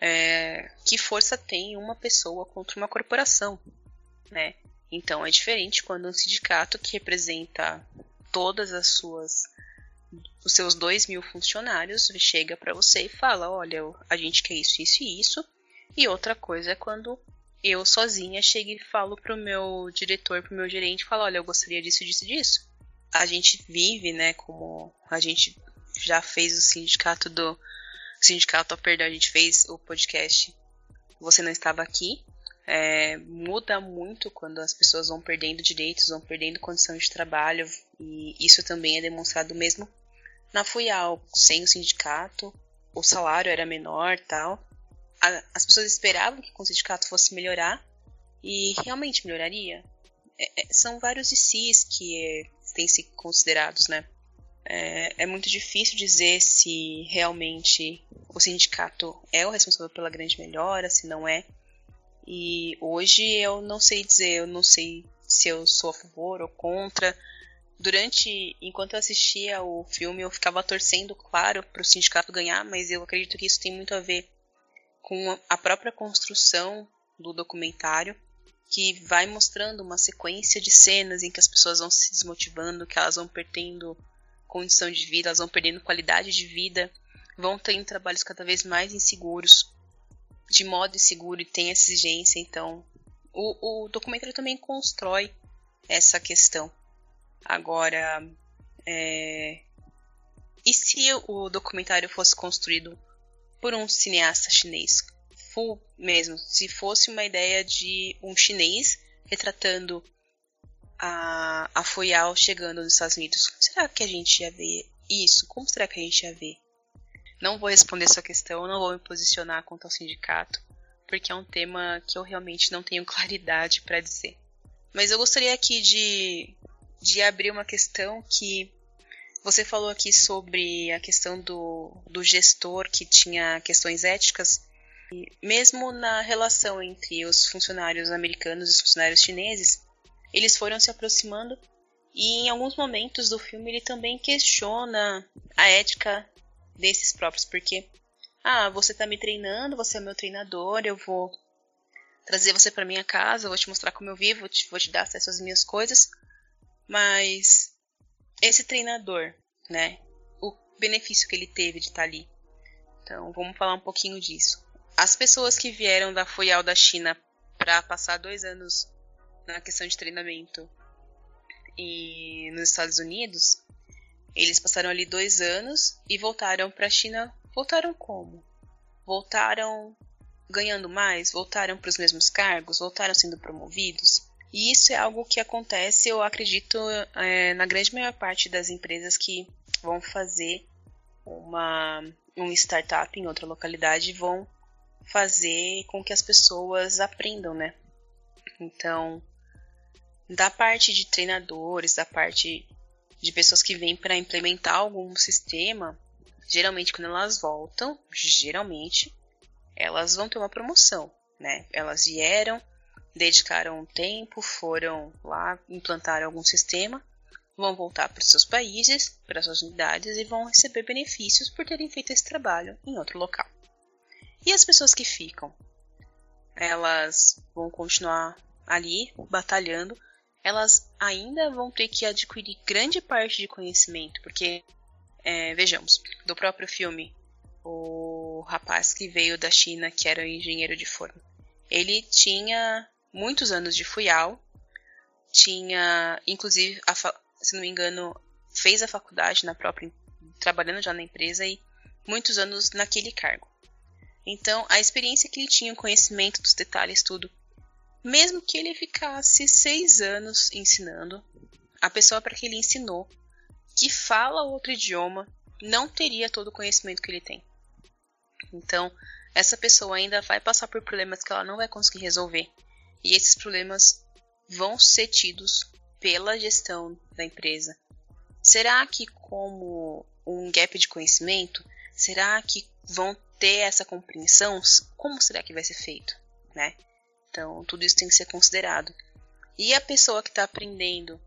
é, que força tem uma pessoa contra uma corporação, né? Então é diferente quando um sindicato que representa todas as suas os seus dois mil funcionários chega para você e fala, olha, a gente quer isso, isso e isso. E outra coisa é quando eu sozinha chego e falo pro meu diretor, pro meu gerente, falo, olha, eu gostaria disso, disso, disso. A gente vive, né, como a gente já fez o sindicato do sindicato, perdão, a gente fez o podcast Você Não Estava Aqui. É, muda muito quando as pessoas vão perdendo direitos, vão perdendo condição de trabalho, e isso também é demonstrado mesmo na FUIAL, sem o sindicato, o salário era menor tal. A, as pessoas esperavam que com o sindicato fosse melhorar, e realmente melhoraria. É, é são vários ICs que é, têm se considerados, né? É, é, muito difícil dizer se realmente o sindicato é o responsável pela grande melhora, se não é. E hoje eu não sei dizer, eu não sei se eu sou a favor ou contra. Durante, enquanto eu assistia o filme, eu ficava torcendo, claro, para o sindicato ganhar, mas eu acredito que isso tem muito a ver com a própria construção do documentário, que vai mostrando uma sequência de cenas em que as pessoas vão se desmotivando, que elas vão perdendo condição de vida, elas vão perdendo qualidade de vida, vão tendo trabalhos cada vez mais inseguros, de modo inseguro e tem exigência. Então, o, o documentário também constrói essa questão. Agora, é... e se o documentário fosse construído por um cineasta chinês? Full mesmo, se fosse uma ideia de um chinês retratando a, a Foyal chegando nos Estados Unidos, como será que a gente ia ver isso? Como será que a gente ia ver? Não vou responder sua questão, não vou me posicionar contra o sindicato, porque é um tema que eu realmente não tenho (laughs) claridade para dizer. Mas eu gostaria aqui de, de abrir uma questão que você falou aqui sobre a questão do, do gestor que tinha questões éticas. E mesmo na relação entre os funcionários americanos e os funcionários chineses, eles foram se aproximando e em alguns momentos do filme ele também questiona a ética desses próprios, porque ah, você tá me treinando, você é meu treinador, eu vou trazer você para minha casa, vou te mostrar como eu vivo, vou te dar acesso às minhas coisas, mas esse treinador, né, o benefício que ele teve de estar tá ali. Então, vamos falar um pouquinho disso. As pessoas que vieram da Foyal da China para passar dois anos na questão de treinamento e nos Estados Unidos, eles passaram ali dois anos e voltaram para a China. Voltaram como? Voltaram ganhando mais? Voltaram para os mesmos cargos? Voltaram sendo promovidos? E isso é algo que acontece, eu acredito, é, na grande maior parte das empresas que vão fazer uma um startup em outra localidade vão fazer com que as pessoas aprendam, né? Então, da parte de treinadores, da parte de pessoas que vêm para implementar algum sistema, geralmente quando elas voltam, geralmente elas vão ter uma promoção, né? Elas vieram, dedicaram um tempo, foram lá, implantaram algum sistema, vão voltar para os seus países, para suas unidades e vão receber benefícios por terem feito esse trabalho em outro local. E as pessoas que ficam? Elas vão continuar ali batalhando elas ainda vão ter que adquirir grande parte de conhecimento, porque, é, vejamos, do próprio filme, o rapaz que veio da China, que era um engenheiro de forma, ele tinha muitos anos de Fuyao, tinha, inclusive, se não me engano, fez a faculdade na própria, trabalhando já na empresa e muitos anos naquele cargo. Então, a experiência que ele tinha, o conhecimento dos detalhes, tudo, mesmo que ele ficasse seis anos ensinando, a pessoa para que ele ensinou, que fala outro idioma, não teria todo o conhecimento que ele tem. Então, essa pessoa ainda vai passar por problemas que ela não vai conseguir resolver. E esses problemas vão ser tidos pela gestão da empresa. Será que, como um gap de conhecimento, será que vão ter essa compreensão? Como será que vai ser feito? Né? Então, tudo isso tem que ser considerado. E a pessoa que está aprendendo,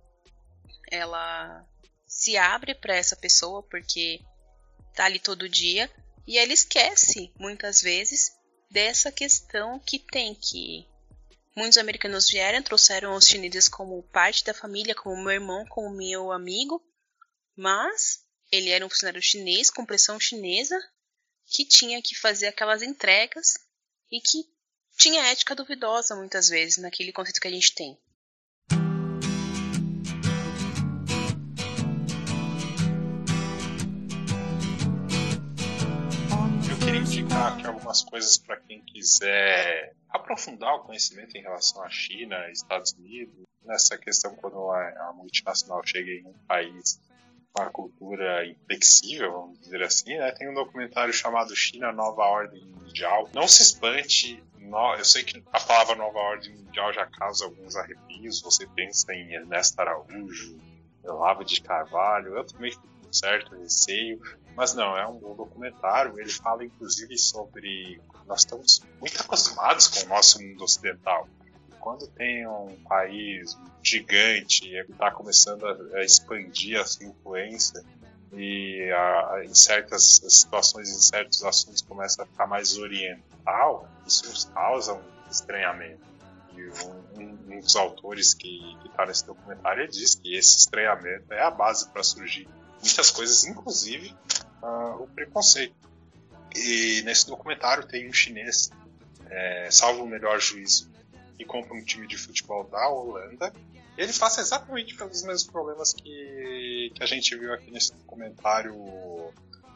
ela se abre para essa pessoa porque tá ali todo dia e ela esquece muitas vezes dessa questão que tem que muitos americanos vieram, trouxeram os chineses como parte da família, como meu irmão, como meu amigo, mas ele era um funcionário chinês com pressão chinesa que tinha que fazer aquelas entregas e que tinha ética duvidosa muitas vezes naquele conceito que a gente tem. Indicar aqui algumas coisas para quem quiser aprofundar o conhecimento em relação à China, Estados Unidos, nessa questão quando a multinacional chega em um país uma cultura inflexível, vamos dizer assim, né? Tem um documentário chamado China Nova Ordem Mundial. Não se espante, no... eu sei que a palavra Nova Ordem Mundial já causa alguns arrepios. Você pensa em Ernesto Araújo, Lava de Carvalho, eu também fico com certo receio, mas não, é um bom documentário. Ele fala inclusive sobre. Nós estamos muito acostumados com o nosso mundo ocidental quando tem um país gigante que está começando a, expandir a sua influência e a, em certas situações, em certos assuntos começa a ficar mais oriental, isso nos causa um estranhamento. E um, um, um dos autores que está nesse documentário diz que esse estranhamento é a base para surgir muitas coisas, inclusive uh, o preconceito. E nesse documentário tem um chinês, é, salvo o melhor juízo, e compra um time de futebol da Holanda, ele passa exatamente pelos mesmos problemas que, que a gente viu aqui nesse documentário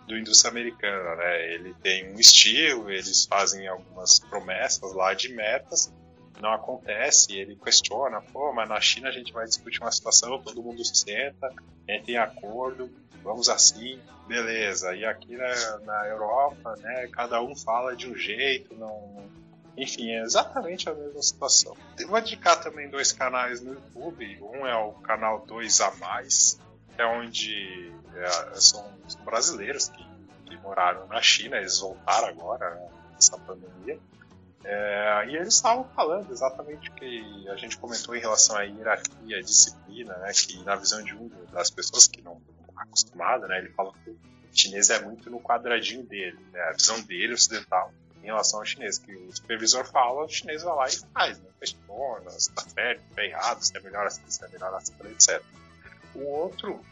do indústria americana, né? Ele tem um estilo, eles fazem algumas promessas lá de metas, não acontece, ele questiona, pô, mas na China a gente vai discutir uma situação, todo mundo senta, entra em acordo, vamos assim, beleza. E aqui na, na Europa, né, cada um fala de um jeito, não, enfim, é exatamente a mesma situação. Eu vou indicar também dois canais no YouTube. Um é o canal 2 a mais, é onde é, são brasileiros que, que, moraram na China, eles voltaram agora, né, nessa pandemia. É, e eles estavam falando exatamente o que a gente comentou em relação à hierarquia, à disciplina, né, que na visão de um das pessoas que não está acostumada, né, ele fala que o chinês é muito no quadradinho dele, né, a visão dele ocidental em relação ao chinês, que o supervisor fala, o chinês vai lá e faz, né? questiona se tá certo, se tá errado, se é melhor assim, se é melhor assim, etc. O outro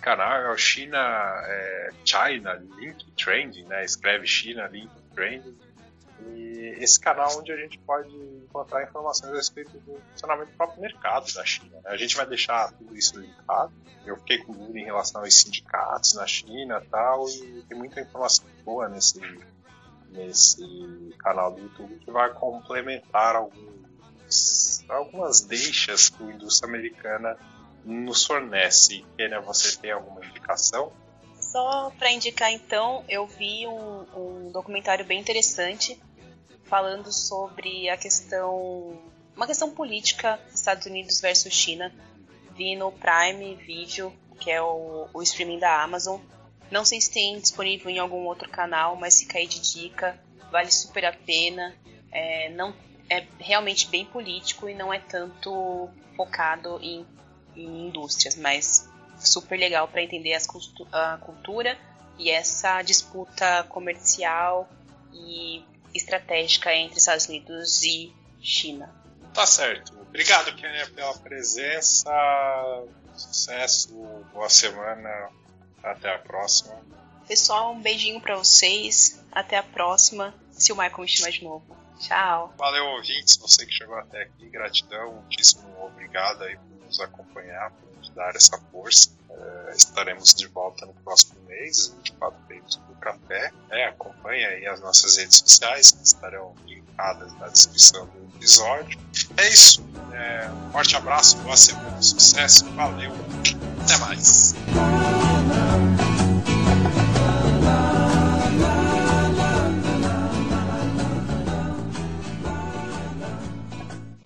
canal é o China é, China Link Trending, né? Escreve China Link Trending. E esse canal onde a gente pode encontrar informações a respeito do funcionamento do próprio mercado da China. Né? A gente vai deixar tudo isso linkado. Eu fiquei com dúvida em relação aos sindicatos na China tal, e tem muita informação boa nesse, nesse canal do YouTube que vai complementar alguns, algumas deixas que a indústria americana nos fornece. Kenia, você tem alguma indicação? Só para indicar então, eu vi um, um documentário bem interessante falando sobre a questão, uma questão política Estados Unidos versus China. Vi no Prime Video, que é o, o streaming da Amazon. Não sei se tem disponível em algum outro canal, mas fica aí de dica. Vale super a pena. É, não, é realmente bem político e não é tanto focado em, em indústrias, mas super legal para entender as, a cultura e essa disputa comercial e estratégica entre Estados Unidos e China. Tá certo. Obrigado, Kenia, pela presença. Sucesso, boa semana até a próxima. Pessoal, um beijinho para vocês. Até a próxima. Se o Michael me chamar de novo. Tchau. Valeu, ouvintes. Você que chegou até aqui. Gratidão. Muitíssimo obrigado aí por nos acompanhar, por dar essa força. É, estaremos de volta no próximo mês, 24 tempos do café. É, acompanhe aí as nossas redes sociais, que estarão linkadas na descrição do episódio. É isso. É, um forte abraço, boa semana, sucesso, valeu, até mais.